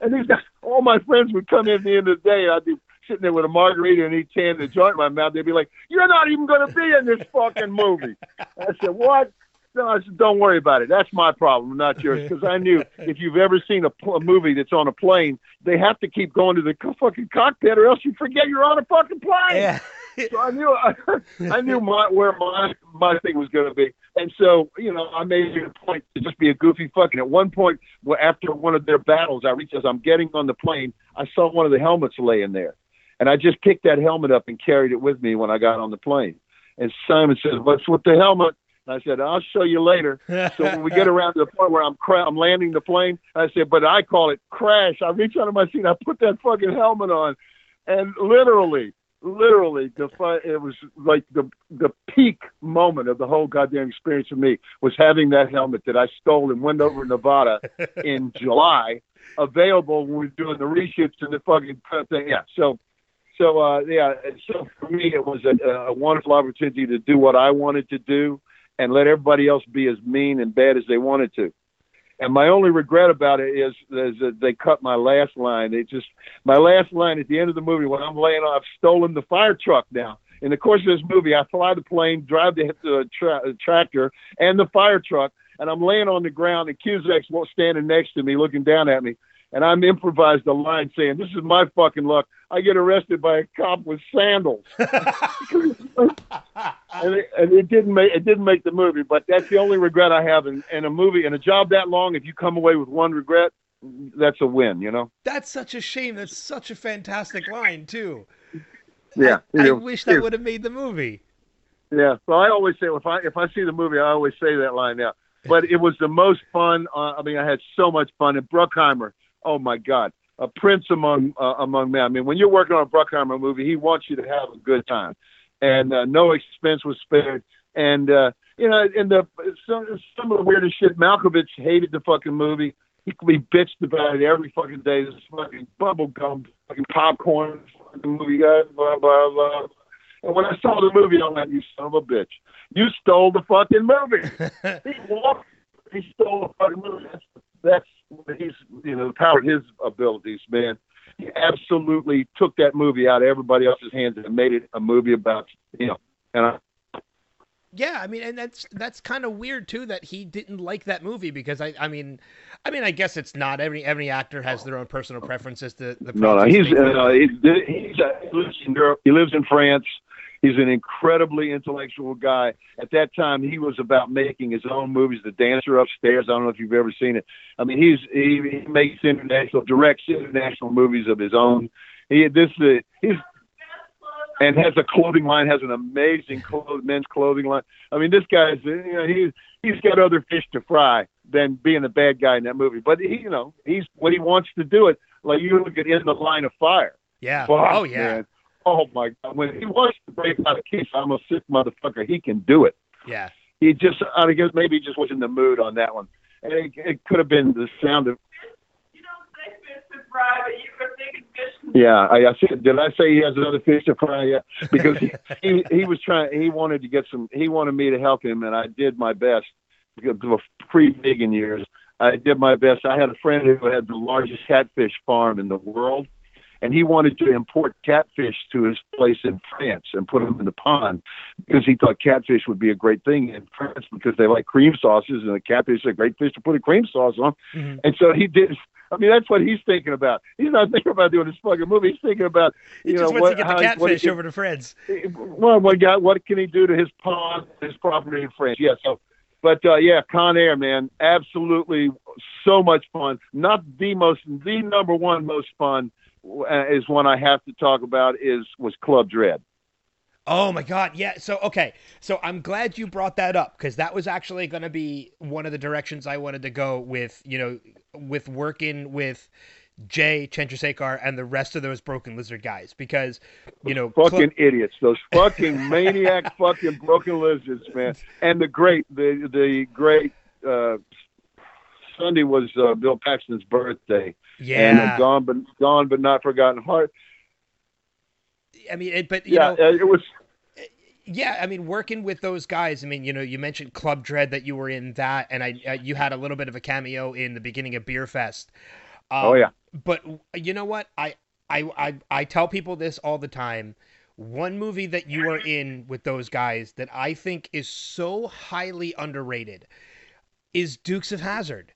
And these guys, all my friends would come in at the end of the day, and I'd be sitting there with a margarita and each hand and a joint in my mouth. They'd be like, You're not even going to be in this fucking movie. I said, What? No, I said, don't worry about it. That's my problem, not yours. Because I knew if you've ever seen a, pl- a movie that's on a plane, they have to keep going to the co- fucking cockpit, or else you forget you're on a fucking plane. Yeah. So I knew I, I knew my, where my my thing was going to be, and so you know I made it a point to just be a goofy fucking. At one point, after one of their battles, I reached as I'm getting on the plane, I saw one of the helmets laying there, and I just picked that helmet up and carried it with me when I got on the plane. And Simon says, "What's with the helmet?" And I said, "I'll show you later." So when we get around to the point where I'm cra- I'm landing the plane, I said, "But I call it crash." I reach under my seat, I put that fucking helmet on, and literally, literally, the it was like the the peak moment of the whole goddamn experience for me was having that helmet that I stole in Wendover, Nevada, in July, available when we were doing the reshoots and the fucking uh, thing. Yeah, so. So uh, yeah, so for me, it was a, a wonderful opportunity to do what I wanted to do, and let everybody else be as mean and bad as they wanted to. And my only regret about it is, is that they cut my last line. They just my last line at the end of the movie when I'm laying off, stolen the fire truck now. In the course of this movie, I fly the plane, drive the, the tra- tractor and the fire truck, and I'm laying on the ground. And Cusack's standing next to me, looking down at me, and I'm improvised a line saying, "This is my fucking luck. I get arrested by a cop with sandals." and it, and it didn't make it didn't make the movie, but that's the only regret I have in, in a movie in a job that long. If you come away with one regret, that's a win, you know. That's such a shame. That's such a fantastic line too. Yeah, I, I wish that would have made the movie. Yeah, so I always say if I if I see the movie, I always say that line now. But it was the most fun. Uh, I mean, I had so much fun. And Bruckheimer, oh my God, a prince among uh, among men. I mean, when you're working on a Bruckheimer movie, he wants you to have a good time, and uh, no expense was spared. And uh, you know, and the some some of the weirdest shit. Malkovich hated the fucking movie. He he bitched about it every fucking day. This fucking bubble gum, fucking popcorn, fucking movie guy, blah blah blah. And when I saw the movie, I'm like, you son of a bitch. You stole the fucking movie. he walked, he stole the fucking movie. That's, that's what he's, you know, the power of his abilities, man. He absolutely took that movie out of everybody else's hands and made it a movie about him. And I, Yeah, I mean, and that's that's kind of weird too that he didn't like that movie because I, I mean, I mean, I guess it's not every every actor has their own personal preferences. The the no, no, he's, uh, he's, he's, uh, he lives in Europe. He lives in France. He's an incredibly intellectual guy. At that time, he was about making his own movies. The Dancer Upstairs. I don't know if you've ever seen it. I mean, he's he, he makes international, directs international movies of his own. He this uh, he's and has a clothing line. Has an amazing clo- men's clothing line. I mean, this guy's you know he's he's got other fish to fry than being a bad guy in that movie. But he, you know, he's when he wants to do it. Like you look at In the Line of Fire. yeah. Fuck, oh yeah. man. Oh my God! When he wants to break out a case, I'm a sick motherfucker. He can do it. Yeah. He just, I guess, maybe he just was in the mood on that one. And it, it could have been the sound of. You don't say fish to fry, but you were thinking fish. Yeah, I, I said. Did I say he has another fish to fry? Yeah, because he, he he was trying. He wanted to get some. He wanted me to help him, and I did my best. Because pre-vegan years, I did my best. I had a friend who had the largest catfish farm in the world, and he wanted to import catfish to his place in France and put them in the pond because he thought catfish would be a great thing in France because they like cream sauces and the catfish is a great fish to put a cream sauce on. Mhm. And so he did. I mean, that's what he's thinking about. He's not thinking about doing this fucking movie. He's thinking about He you just know wants what, to get how the he- what he catfish over to France. well, what got what can he do to his pond, his property in France? Yeah, so, but uh, yeah, Con Air, man, absolutely so much fun. Not the most, the number one most fun is one I have to talk about is was Club Dread. Oh my god, yeah. So okay, so I'm glad you brought that up because that was actually going to be one of the directions I wanted to go with. You know, with working with Jay Chandrasekhar and the rest of those Broken Lizard guys because you know fucking Cl- idiots, those fucking maniac fucking broken lizards, man. And the great, the the great uh, Sunday was uh, Bill Paxton's birthday, and yeah. Uh, gone but gone but not forgotten. Heart, I mean it, but you yeah, know uh, it was. yeah I mean working with those guys I mean you know you mentioned Club Dread that you were in that and I uh, you had a little bit of a cameo in the beginning of Beerfest. Um, Oh yeah, but you know what? I, I i i tell people this all the time. One movie that you are in with those guys that i think is so highly underrated is dukes of Hazzard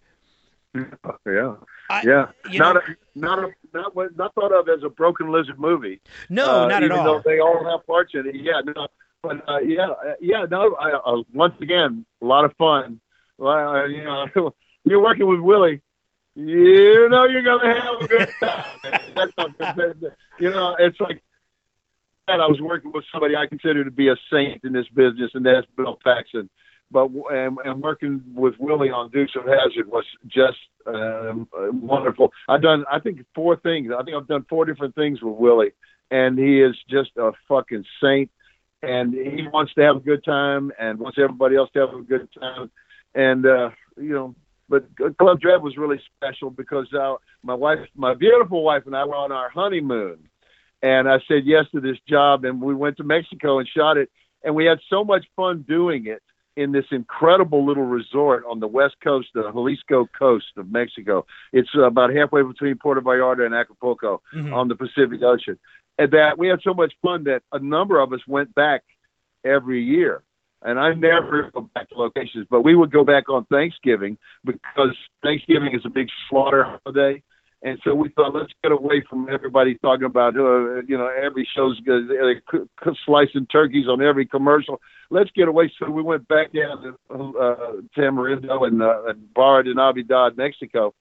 yeah, I, yeah. Not know- a, not a, not what- not thought of as a broken lizard movie. no uh, not at even all though they all have parts in it. Yeah, no, but uh, yeah, uh, yeah, no. I, uh, once again, a lot of fun. Well, uh, you know, you're working with Willie. You know, you're gonna have a good time. Not, you know, it's like that. I was working with somebody I consider to be a saint in this business, and that's Bill Paxton. But and, and working with Willie on Dukes of Hazzard was just um, wonderful. I've done, I think, four things. I think I've done four different things with Willie, and he is just a fucking saint. And he wants to have a good time, and wants everybody else to have a good time. And uh, you know, but Club Dread was really special because uh, my wife, my beautiful wife, and I were on our honeymoon, and I said yes to this job, and we went to Mexico and shot it, and we had so much fun doing it in this incredible little resort on the west coast, the Jalisco coast of Mexico. It's about halfway between Puerto Vallarta and Acapulco Mhm. on the Pacific Ocean. And that we had so much fun that a number of us went back every year. And I never go back to locations, but we would go back on Thanksgiving because Thanksgiving is a big slaughter holiday. And so we thought, let's get away from everybody talking about, uh, you know, every show's good, uh, slicing turkeys on every commercial. Let's get away. So we went back down to uh, Tamarindo and, uh, and Barra de Navidad, Mexico,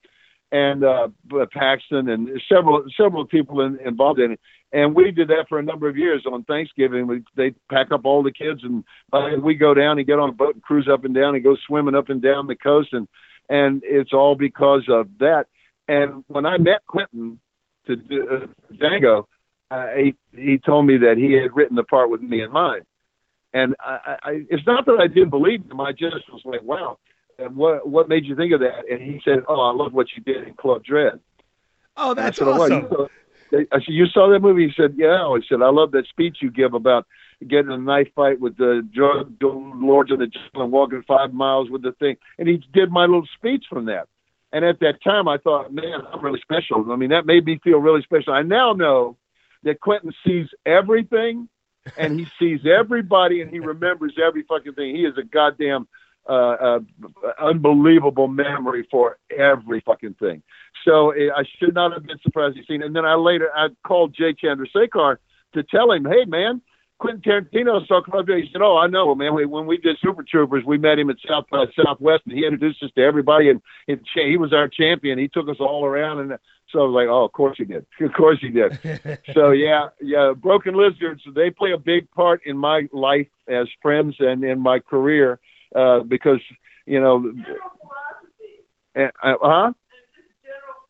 and uh, Paxton and several several people in, involved in it. And we did that for a number of years on Thanksgiving. We they pack up all the kids and uh, we go down and get on a boat and cruise up and down and go swimming up and down the coast and and it's all because of that. And when I met Quentin to do, uh, Django, uh, he he told me that he had written the part with me in mind. And I, I, I- it's not that I didn't believe him. I just was like, wow. And what what made you think of that? And he said, oh, I love what you did in Club Dread. oh that's said, "Oh, wow, awesome you saw- I said, you saw that movie? He said, yeah. I said, I love that speech you give about getting a knife fight with the drug lords of the jungle and walking five miles with the thing. And he did my little speech from that. And at that time, I thought, man, I'm really special. I mean, that made me feel really special. I now know that Quentin sees everything and he sees everybody and he remembers every fucking thing. He is a goddamn uh, uh, unbelievable memory for every fucking thing. So eh, I should not have been surprised to see. it. And then I later I called Jay Chandrasekhar to tell him, hey man, Quentin Tarantino saw Club Dread. He said, "Oh, I know, man. We, when we did Super Troopers, we met him at South by Southwest, and he introduced us to everybody, and, and cha- he was our champion. He took us all around, and so I was like, oh, of course he did. Of course he did. so yeah, yeah. Broken Lizards, they play a big part in my life as friends and in my career uh, because you know, uh, huh?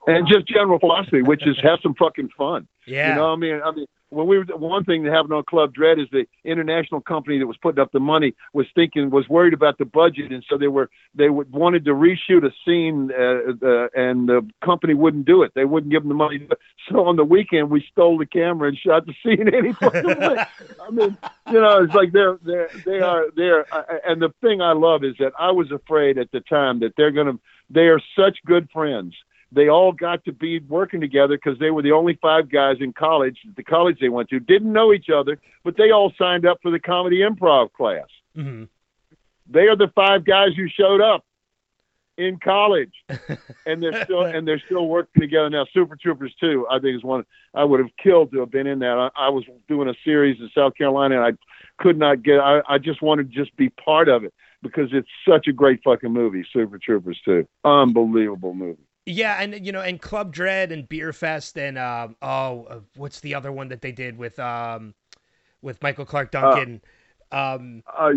And just general philosophy, which is have some fucking fun. yeah You know, I mean, I mean, when we were one thing that happened on Club Dread is the international company that was putting up the money was thinking was worried about the budget, and so they were they would, wanted to reshoot a scene, uh, uh, and the company wouldn't do it. They wouldn't give them the money. So on the weekend, we stole the camera and shot the scene any fucking way. I mean, you know, it's like they're they're they are they're, uh, and the thing I love is that I was afraid at the time that they're gonna they are such good friends they all got to be working together because they were the only five guys in college, the college they went to, didn't know each other, but they all signed up for the comedy improv class. hmm They are the five guys who showed up in college, and they're still and they're still working together now. Super Troopers too, I think is one I would have killed to have been in that. I, I was doing a series in South Carolina, and I could not get. I, I just wanted to just be part of it because it's such a great fucking movie. Super Troopers too, unbelievable movie. Yeah, and you know, and Club Dread and Beer Fest and um, oh, uh, what's the other one that they did with um, with Michael Clarke Duncan? um, Uh,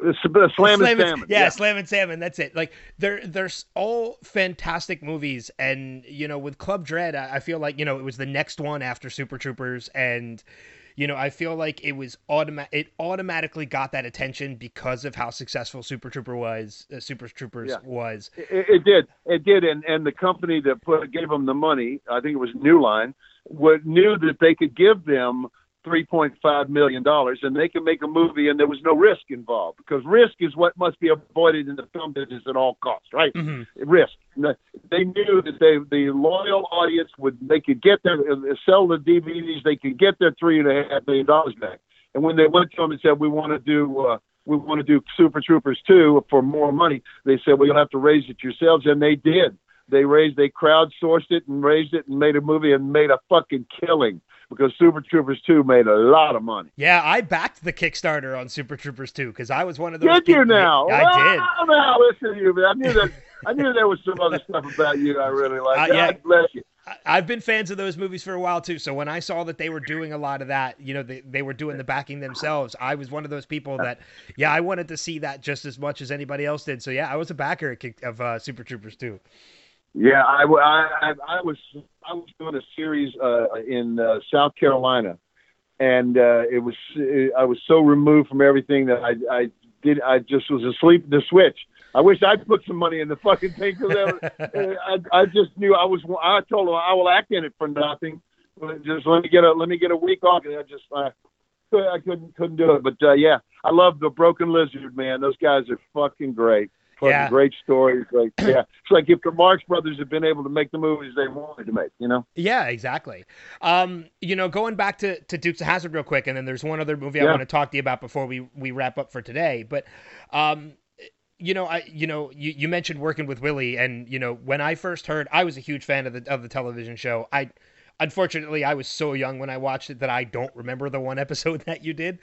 It's a slam, and and- salmon. Yeah, Slammin' Salmon. That's it. Like they're they're all fantastic movies, and you know, with Club Dread, I, I feel like you know it was the next one after Super Troopers, and you know, I feel like it was automatic. It automatically got that attention because of how successful Super Trooper was. Uh, Super Troopers Yeah. was. It, it did. It did. And and the company that put gave them the money, I think it was New Line, would, knew that they could give them three point five million dollars, and they can make a movie, and there was no risk involved because risk is what must be avoided in the film business at all costs, right? mm-hmm. Risk. They knew that they the loyal audience would they could get their uh, sell the DVDs, they could get their three and a half million dollars back. And when they went to them and said, "We want to do." Uh, we want to do Super Troopers 2 for more money. They said, well, you'll have to raise it yourselves. And they did. They raised, they crowdsourced it and raised it and made a movie and made a fucking killing because Super Troopers 2 made a lot of money. Yeah, I backed the Kickstarter on Super Troopers 2 because I was one of those. Did you now? I did. Oh, now listen to you, man. I knew that. I knew there was some other stuff about you I really liked. Uh, yeah. God bless you. I've been fans of those movies for a while too. So when I saw that they were doing a lot of that, you know, they, they were doing the backing themselves. I was one of those people that, yeah, I wanted to see that just as much as anybody else did. So yeah, I was a backer of of uh, Super Troopers too. Yeah, I, I, I was I was doing a series uh, in uh, South Carolina, and uh, it was I was so removed from everything that I I did I just was asleep at the switch. I wish I'd put some money in the fucking thing because I, I just knew I was. I told him I will act in it for nothing. Just let me get a let me get a week off, and I just I, I couldn't couldn't do it. But uh, yeah, I love the Broken Lizard, man. Those guys are fucking great. Fucking Yeah. great stories. Like yeah, it's like if the Marx Brothers had been able to make the movies they wanted to make, you know. Yeah, exactly. Um, you know, going back to, to Dukes of Hazzard real quick, and then there's one other movie I want to talk to you about before we, we wrap up for today. But, um, you know, I you know you, you mentioned working with Willie, and you know when I first heard, I was a huge fan of the of the television show. I unfortunately I was so young when I watched it that I don't remember the one episode that you did.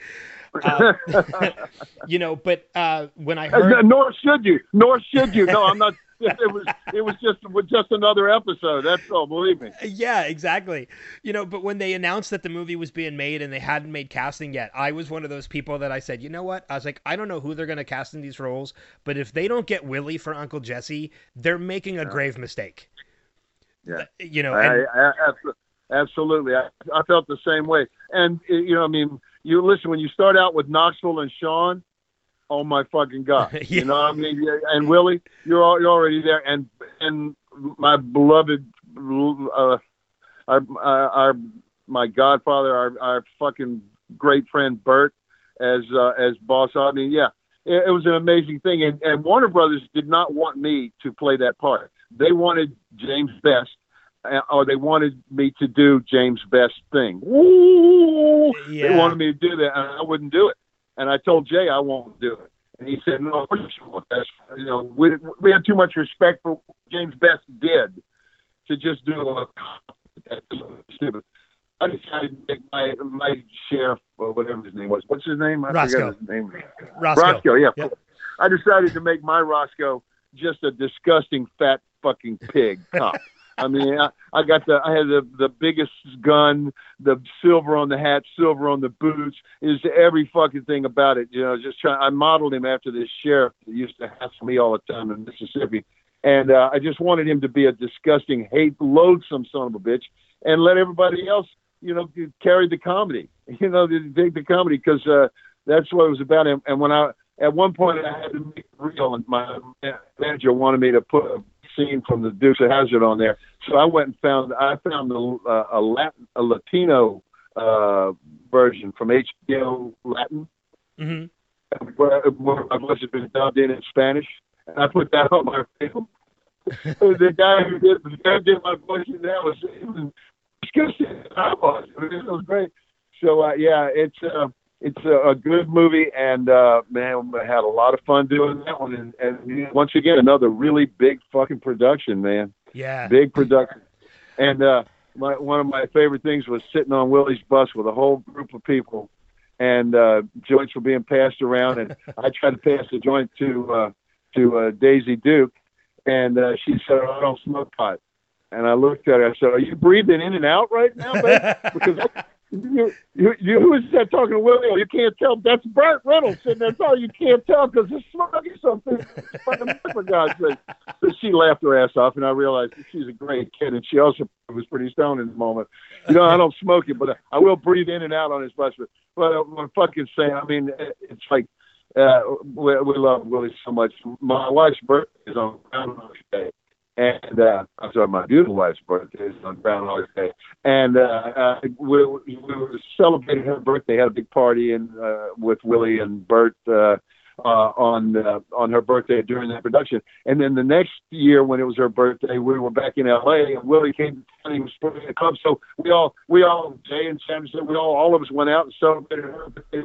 Um, you know, but uh, when I heard, Nor should you. Nor should you. No, I'm not. It was. It was just. It was just another episode. That's all. Believe me. Yeah, exactly. You know, but when they announced that the movie was being made and they hadn't made casting yet, I was one of those people that I said, you know what? I was like, I don't know who they're going to cast in these roles, but if they don't get Willie for Uncle Jesse, they're making a grave mistake. Yeah. You know, I, and, I, abso- absolutely. I, I felt the same way. And you know, I mean, you listen when you start out with Knoxville and Seann. Oh my fucking god! Yeah. You know, what I mean, and Willie, you're al- you're already there, and and my beloved, uh, our, our, our my godfather, our our fucking great friend Burt, as uh, as boss. I mean, yeah, it, it was an amazing thing, and and Warner Brothers did not want me to play that part. They wanted James Best Uh, or they wanted me to do James Best thing. Woo! They wanted me to do that, and I wouldn't do it. And I told Jay I won't do it, and he said, "No. That's you know, we we had too much respect for what James Best did to just do a that's stupid." I decided to make my my sheriff or whatever his name was. What's his name? I Roscoe. forgot his name. Roscoe. Roscoe, yeah. Yep. I decided to make my Roscoe just a disgusting fat fucking pig cop. I mean, I, I got the I had the the biggest gun, the silver on the hat, silver on the boots, is every fucking thing about it. You know, just trying. I modeled him after this sheriff that used to hassle me all the time in Mississippi, and uh, I just wanted him to be a disgusting, hate, loathsome son of a bitch, and let everybody else, you know, carry the comedy. You know, dig the comedy because uh, that's what it was about. And, and when I at one point I had to make it real, and my manager wanted me to put scene from the Dukes of Hazzard on there. So I went and found I found a, uh, a Latin a Latino uh, version from HBO Latin hmm where, where my voice had been dubbed in in Spanish, and I put that on my film. the guy who did the guy who did my voice in that was it was disgusting. I was. I mean, it was great. So uh, yeah, it's uh, it's a, a good movie, and uh, man, I had a lot of fun doing that one. And, and once again, another really big fucking production, man Yeah. big production. And uh, my, one of my favorite things was sitting on Willie's bus with a whole group of people, and uh, joints were being passed around, and I tried to pass the joint to uh, to uh, Daisy Duke, and uh, she said, "I don't smoke pot." And I looked at her. I said, "Are you breathing in and out right now, babe?" because You, you, you, who is that talking to Willie? You can't tell. That's Burt Reynolds sitting there. Oh, you can't tell because it's smoking something. For God's sake. So she laughed her ass off, and I realized that she's a great kid, and she also was pretty stoned in the moment. You know, I don't smoke it, but I will breathe in and out on his bus. But, but I'm fucking saying, I mean, it's like uh, we, we love Willie so much. My wife's birthday is on Groundhog's Day and uh, I'm sorry, my beautiful wife's birthday is on Groundhog's Day, and uh, uh, we, we were celebrating her birthday. Had a big party and uh, with Willie and Burt uh, uh, on uh, on her birthday during that production. And then the next year, when it was her birthday, we were back in L.A. and Willie came and. He was putting the club, so we all we all Jay and Sanderson, we all all of us went out and celebrated her birthday.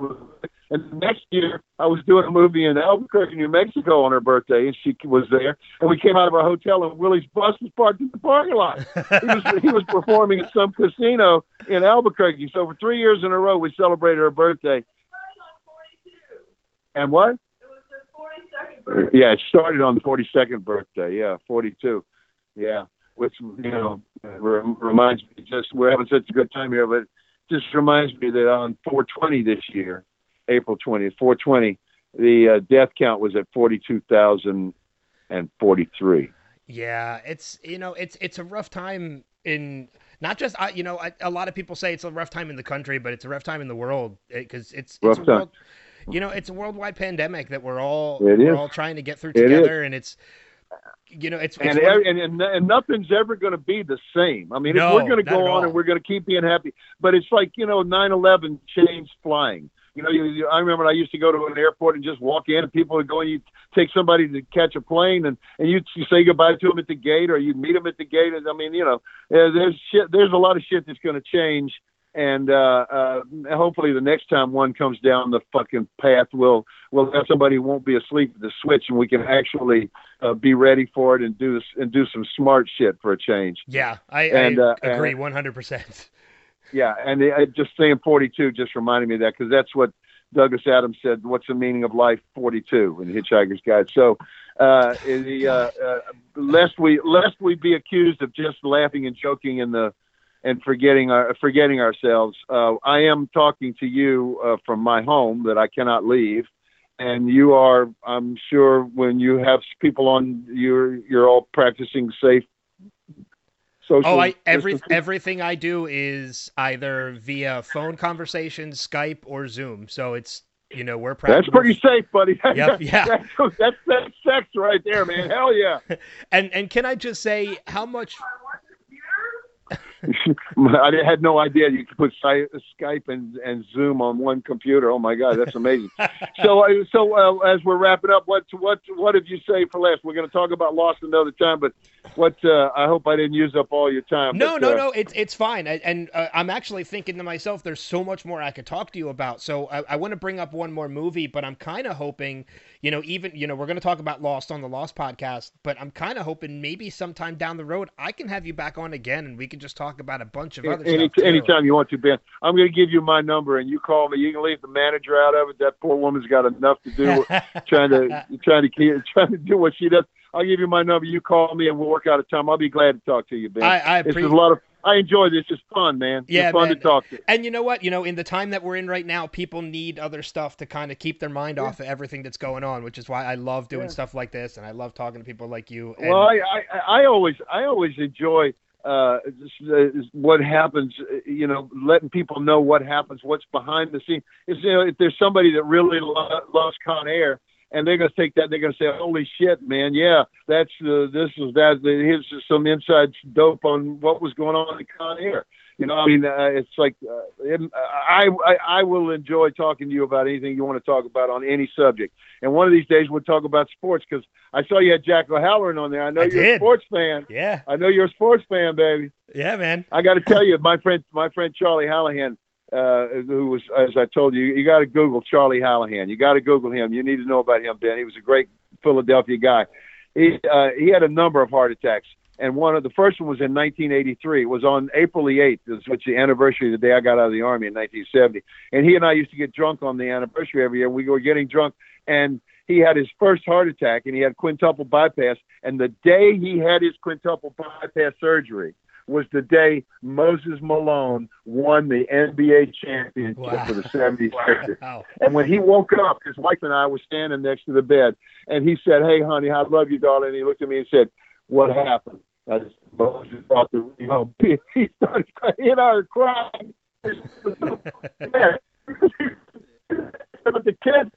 And next year, I was doing a movie in Albuquerque, New Mexico, on her birthday, and she was there. And we came out of our hotel, and Willie's bus was parked in the parking lot. he was he was performing at some casino in Albuquerque. So for three years in a row, we celebrated her birthday. And what? Yeah, it started on the 42nd birthday. Yeah, 42. Yeah, which you know re- reminds me. Just we're having such a good time here, but just reminds me that on 420 this year, April 20th, 420, the uh, death count was at 42,043. Yeah, it's you know it's it's a rough time in not just I you know I, a lot of people say it's a rough time in the country, but it's a rough time in the world because it's it's Rough a time. world, you know it's a worldwide pandemic that we're all It we're all trying to get through It together, and it's you know it's, it's and, every- and and nothing's ever going to be the same. I mean, No, if we're going to go on all. and we're going to keep being happy, but it's like you know, nine eleven changed flying. You know, you, you, I remember I used to go to an airport and just walk in, and people would go and you take somebody to catch a plane, and and you you say goodbye to them at the gate, or you meet them at the gate. And I mean, you know, there's shit. There's a lot of shit that's going to change. And uh, uh, hopefully, the next time one comes down the fucking path, we'll we'll have somebody who won't be asleep at the switch, and we can actually uh, be ready for it and do this and do some smart shit for a change. yeah I, and, I uh, agree one hundred percent. Yeah, and it, it just saying 42 just reminded me of that because that's what Douglas Adams said. What's the meaning of life? 42 in Hitchhiker's Guide. So, uh, the uh, uh, lest we lest we be accused of just laughing and joking in the and forgetting our forgetting ourselves. Uh, I am talking to you uh, from my home that I cannot leave. And you are, I'm sure, when you have people on, you're you're all practicing safe social. Oh, I every distancing? everything I do is either via phone conversation, Skype, or Zoom. So it's you know we're That's pretty safe, buddy. Yep, yeah. That's, that's that's sex right there, man. Hell yeah. And and can I just say how much? I had no idea you could put Skype and, and Zoom on one computer. Oh my God, that's amazing. so, uh, so uh, as we're wrapping up, what what what did you say for last? We're going to talk about Lost another time, but what? Uh, I hope I didn't use up all your time. No, but, no, uh, no. It's it's fine. I, and uh, I'm actually thinking to myself, there's so much more I could talk to you about. So I, I want to bring up one more movie, but I'm kind of hoping, you know, even you know, we're going to talk about Lost on the Lost podcast, but I'm kind of hoping maybe sometime down the road I can have you back on again, and we can just talk about a bunch of other Any, stuff. anytime you want to, Ben. I'm going to give you my number, and you call me. You can leave the manager out of it. That poor woman's got enough to do trying to trying to keep, trying to do what she does. I'll give you my number. You call me, and we'll work out a time. I'll be glad to talk to you, Ben. I, I this is a lot of. I enjoy this. It's fun, man. Yeah, it's fun man. to talk to. And you know what? You know, in the time that we're in right now, people need other stuff to kind of keep their mind off of everything that's going on, which is why I love doing Yeah. stuff like this, and I love talking to people like you. And, Well, I, I I always I always enjoy uh, what happens. You know, letting people know what happens, what's behind the scene. Is you know, if there's somebody that really lo- loves Con Air. And they're gonna take that. They're gonna say, "Holy shit, man! Yeah, that's uh, this is that. Here's some inside dope on what was going on in Con Air." You know, I mean, uh, it's like uh, it, I, I I will enjoy talking to you about anything you want to talk about on any subject. And one of these days we'll talk about sports because I saw you had Jack O'Halloran on there. I know I you're did. a sports fan. yeah, I know you're a sports fan, baby. yeah, man. I got to tell you, my friend, my friend Charlie Hallahan, uh, who was, as I told you, you got to Google Charlie Hallahan. You got to Google him. You need to know about him, Ben. He was a great Philadelphia guy. He uh, he had a number of heart attacks, and one of the first one was in 1983. It was on April the 8th, which is the anniversary of the day I got out of the army in 1970. And he and I used to get drunk on the anniversary every year. We were getting drunk, and he had his first heart attack, and he had quintuple bypass. And the day he had his quintuple bypass surgery was the day Moses Malone won the NBA championship Wow. for the 76ers. Wow. And when he woke up, his wife and I were standing next to the bed, and he said, "Hey, honey, I love you, darling." And he looked at me and said, "What happened?" I said, Moses brought the ring home. He started crying. He and I were crying. But the kid,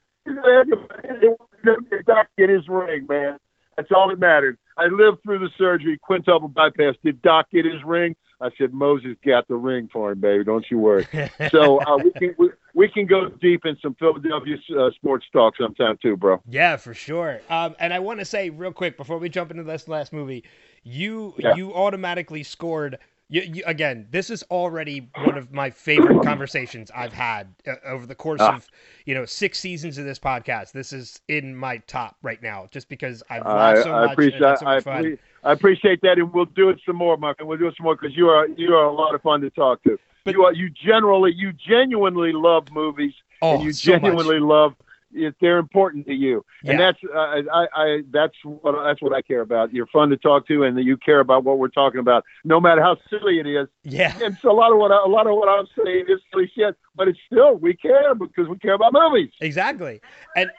Doc get his ring, man. That's all that mattered. I lived through the surgery, quintuple bypass. Did Doc get his ring? I said, Moses got the ring for him, baby. Don't you worry. so uh, we can we, we can go deep in some Philadelphia uh, sports talk sometime too, bro. Yeah, for sure. Um, and I want to say real quick before we jump into this last movie, you Yeah. you automatically scored. You, you, again, this is already one of my favorite conversations I've had uh, over the course Ah. of you know six seasons of this podcast. This is in my top right now, just because I've I, so I much. appreciate so I, much fun. I appreciate that, and we'll do it some more, Mark. And we'll do it some more because you are you are a lot of fun to talk to. But- you are you generally you genuinely love movies, Oh, and you so much. genuinely love. If they're important to you, and that's uh, I, I that's what that's what I care about. You're fun to talk to, and that you care about what we're talking about, no matter how silly it is. Yeah, And so a lot of what I, a lot of what I'm saying is silly shit, but it's still we care because we care about movies. exactly. And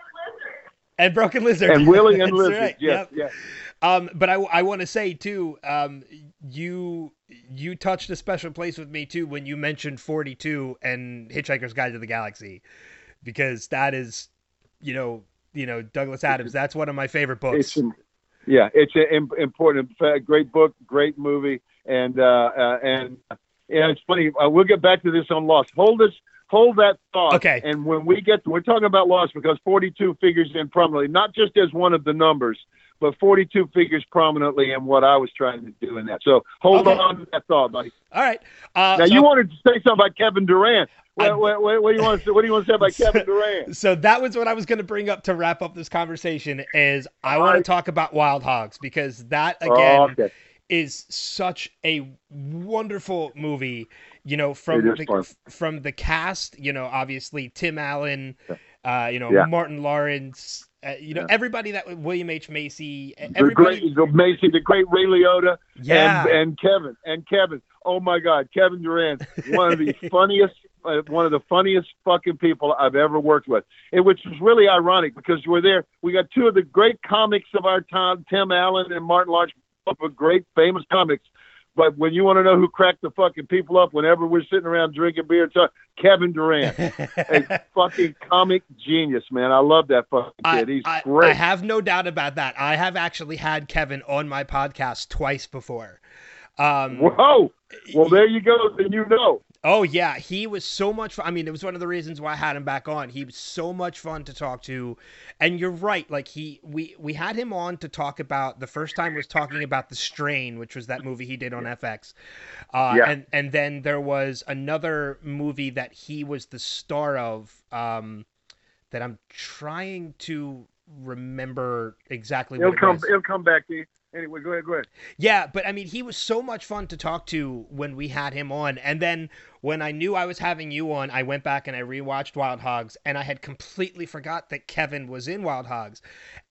and Broken Lizard And Willie and Lizard, right, yes, yep. yeah. Um, but I, I want to say too, um, you you touched a special place with me too when you mentioned 42 and Hitchhiker's Guide to the Galaxy, because that is, you know, you know Douglas Adams. That's one of my favorite books. It's im- yeah, it's an important, great book, great movie, and uh, uh, and yeah, it's funny. Uh, we'll get back to this on Lost. Hold this, hold that thought. Okay. And when we get, we're talking about Lost because 42 figures in prominently, not just as one of the numbers, but 42 figures prominently in what I was trying to do in that. So hold Okay. on to that thought, buddy. All right. Uh, Now so, you wanted to say something about Kevin Durand. I- What, what, what, do you want to say? What do you want to say about Kevin Durand? so that was what I was going to bring up to wrap up this conversation. Is I All want to talk about Wild Hogs because that Oh, again. okay. is such a wonderful movie. You know, from the fun. from the cast. You know, obviously Tim Allen. Uh, you know, Yeah. Martin Lawrence. Uh, you know, Yeah. everybody that William H Macy. The great, the Macy, the great Ray Liotta, yeah. and, and Kevin, and Kevin. Oh my God, Kevin Durand, one of the funniest, uh, one of the funniest fucking people I've ever worked with. And which was really ironic because we're there. We got two of the great comics of our time, Tim Allen and Martin Lawrence, were great, famous comics. But when you want to know who cracked the fucking people up, whenever we're sitting around drinking beer, and talk, Kevin Durand, a fucking comic genius, man. I love that fucking I, kid. He's I- great. I have no doubt about that. I have actually had Kevin on my podcast twice before. Um, Whoa! Well, there you go. Then you know. Oh yeah, he was so much fun. I mean, it was one of the reasons why I had him back on. He was so much fun to talk to. And you're right, like he we we had him on to talk about the first time was talking about The Strain, which was that movie he did on FX. Uh Yeah. and and then there was another movie that he was the star of um that I'm trying to remember exactly It'll what it come. was. It'll come back to you. Anyway, go ahead. Go ahead. Yeah, but I mean, he was so much fun to talk to when we had him on. And then when I knew I was having you on, I went back and I rewatched Wild Hogs, and I had completely forgot that Kevin was in Wild Hogs.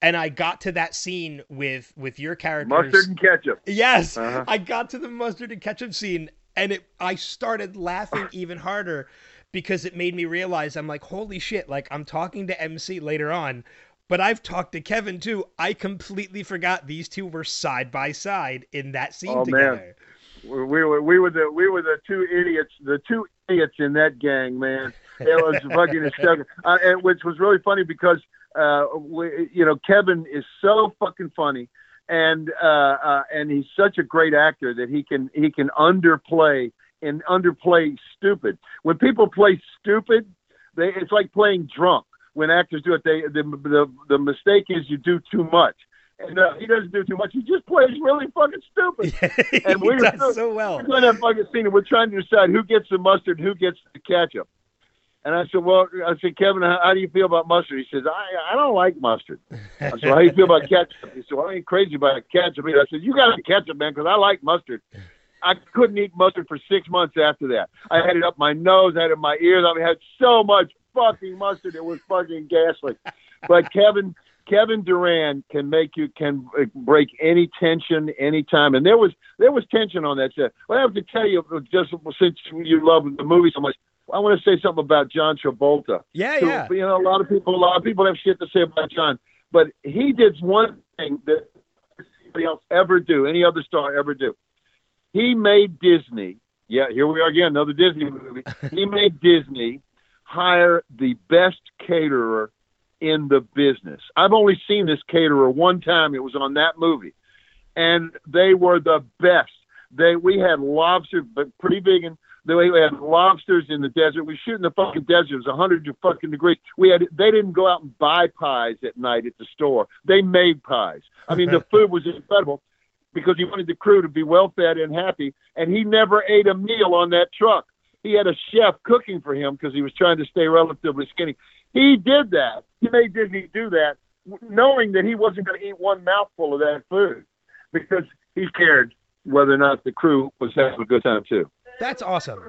And I got to that scene with with your characters. Mustard and ketchup. Yes, Uh-huh. I got to the mustard and ketchup scene, and it I started laughing even harder because it made me realize I'm like, holy shit! Like I'm talking to MC later on, but I've talked to Kevin too. I completely forgot these two were side by side in that scene Oh, man. together. We we were we were the we were the two idiots, the two idiots in that gang, man. It was fucking hysterical, uh, and which was really funny because uh, we, you know Kevin is so fucking funny, and uh, uh, and he's such a great actor that he can he can underplay and underplay stupid. When people play stupid, they it's like playing drunk. When actors do it, they the the, the mistake is you do too much. And uh, he doesn't do too much. He just plays really fucking stupid. And he we were does so- so well. We're doing that fucking scene, and we're trying to decide who gets the mustard, who gets the ketchup. And I said, "Well, I said, Kevin, how, how do you feel about mustard?" He says, "I I don't like mustard." I said, "How do you feel about ketchup?" He said, "Well, I ain't crazy about ketchup." either." I said, "You got to ketchup, man, because I like mustard." I couldn't eat mustard for six months after that. I had it up my nose, I had it in my ears. I had so much fucking mustard, it was fucking ghastly. But Kevin, Kevin Durand can make you can break any tension anytime, and there was there was tension on that set. Well, I have to tell you, just since you love the movie so much, I want to say something about John Travolta. Yeah, So, yeah. You know, a lot of people, a lot of people have shit to say about John, but he did one thing that nobody else ever do, any other star ever do. He made Disney. Yeah, here we are again, another Disney movie. he made Disney hire the best caterer in the business. I've only seen this caterer one time. It was on that movie, and they were the best. They we had lobster, but pretty vegan. They we had lobsters in the desert. We shoot in the fucking desert. It was a hundred fucking degrees. We had they didn't go out and buy pies at night at the store. They made pies. I mean, the food was incredible because he wanted the crew to be well fed and happy. And he never ate a meal on that truck. He had a chef cooking for him because he was trying to stay relatively skinny. He did that. He made Disney do that, knowing that he wasn't going to eat one mouthful of that food because he cared whether or not the crew was having a good time too. That's awesome.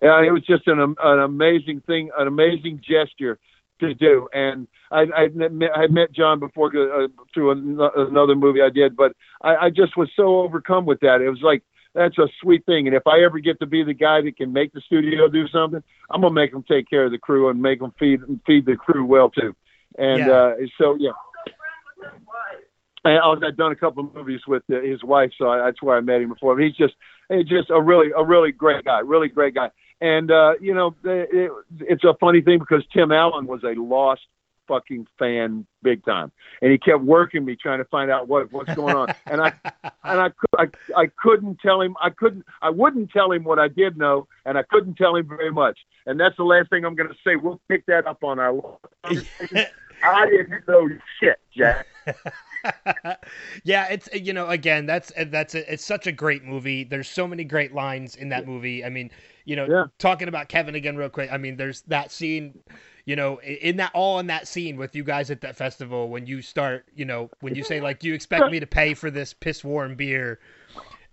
Yeah, it was just an an amazing thing, an amazing gesture to do. And I I met, I met John before uh, through an, another movie I did, but I, I just was so overcome with that. It was like that's a sweet thing. And if I ever get to be the guy that can make the studio do something, I'm gonna make them take care of the crew and make them feed feed the crew well too. And Yeah. uh, so yeah. I, I've done a couple of movies with uh, his wife, so I, that's where I met him before. But he's just, he's just a really, a really great guy, really great guy. And uh, you know, it, it's a funny thing because Tim Allen was a lost fucking fan big time, and he kept working me trying to find out what what's going on. and I and I, I I couldn't tell him. I couldn't. I wouldn't tell him what I did know, and I couldn't tell him very much. And that's the last thing I'm going to say. We'll pick that up on our. I didn't know shit, Jack. yeah, it's you know again that's that's a, it's such a great movie. There's so many great lines in that movie. I mean, you know, Yeah. talking about Kevin again real quick. I mean, there's that scene, you know, in that all in that scene with you guys at that festival when you start, you know, when you say like, "Do you expect me to pay for this piss warm beer?"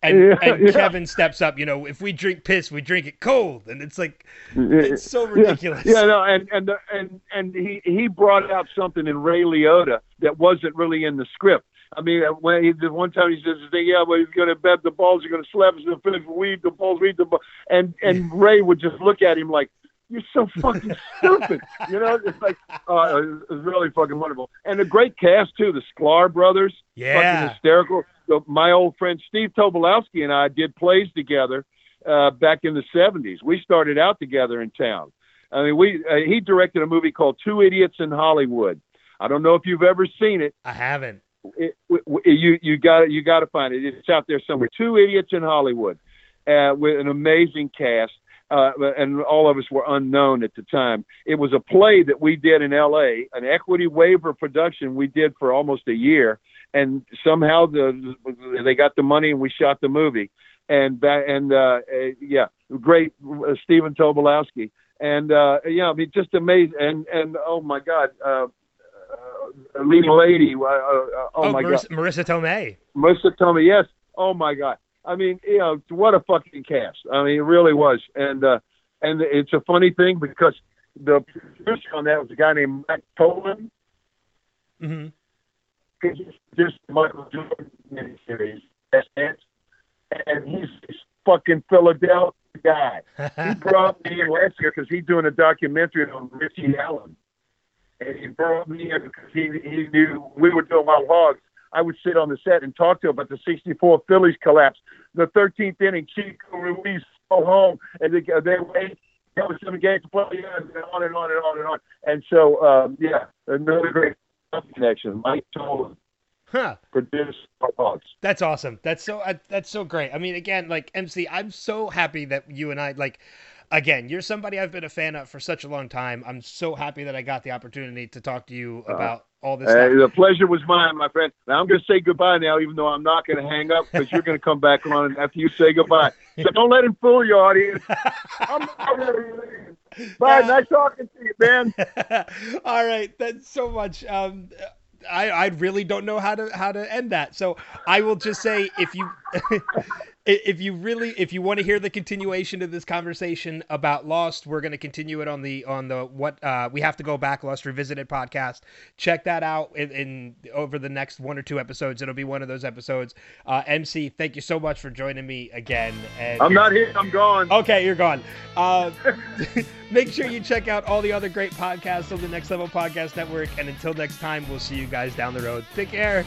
And, Yeah, and yeah. Kevin steps up, you know, if we drink piss, we drink it cold, and it's like it's so ridiculous. Yeah, no, and and and and he he brought out something in Ray Liotta that wasn't really in the script. I mean, uh, when he did one time he says, "Yeah, well, he's going to bet the balls are going to slap us in the finish. Weed the balls, weed the ball," and and Ray would just look at him like. You're so fucking stupid, you know. It's like uh, it was really fucking wonderful, and a great cast too. The Sklar brothers, Yeah. fucking hysterical. So my old friend Steve Tobolowsky and I did plays together uh, back in the '70s. We started out together in town. I mean, we uh, he directed a movie called Two Idiots in Hollywood. I don't know if you've ever seen it. I haven't. it, you you got you got to find it. It's out there somewhere. Two Idiots in Hollywood, uh, with an amazing cast, uh, and all of us were unknown at the time. It was a play that we did in L.A., an equity waiver production we did for almost a year, and somehow the they got the money and we shot the movie. And that and uh, uh, yeah, great uh, Stephen Tobolowsky, and uh, yeah, I mean just amazing. And and oh my God. Uh, uh, leading lady. Uh, uh, uh, oh, my Marisa, God, Marisa Tomei. Melissa Tomei. Yes. Oh my God. I mean, you know, what a fucking cast. I mean, it really was. And uh, and it's a funny thing because the producer on that was a guy named Mike Tollin. hmm He's just Michael Jordan miniseries. That's it. And he's this fucking Philadelphia guy. he brought me in last year because he's doing a documentary on Richie Allen. And he brought me in because he, he knew we were doing Wild Hogs. I would sit on the set and talk to him about the 64 Phillies collapse. The 13th inning, Chico Ruiz go home, and they, they wait. That was seven games to play, and on and on and on and on. And so, um, yeah, another great connection. Mike Tollin Huh. produced Wild Hogs. That's awesome. That's so uh, that's so great. I mean, again, like MC, I'm so happy that you and I like. Again, you're somebody I've been a fan of for such a long time. I'm so happy that I got the opportunity to talk to you about all this. Uh, the pleasure was mine, my friend. Now I'm going to say goodbye now, even though I'm not going to hang up because you're going to come back on after you say goodbye. So don't let him fool you, audience. I'm not really leaving. Bye. Yeah. Nice talking to you, man. all right, that's so much. Um, I I really don't know how to how to end that. So I will just say if you. if you really if you want to hear the continuation of this conversation about Lost, we're going to continue it on the on the what uh, we have to go back Lost Revisited podcast. Check that out in, in over the next one or two episodes. It'll be one of those episodes. Uh, MC, thank you so much for joining me again. And I'm not here. I'm gone. Okay, you're gone. Uh, make sure you check out all the other great podcasts on the Next Level Podcast Network. And until next time, we'll see you guys down the road. Take care.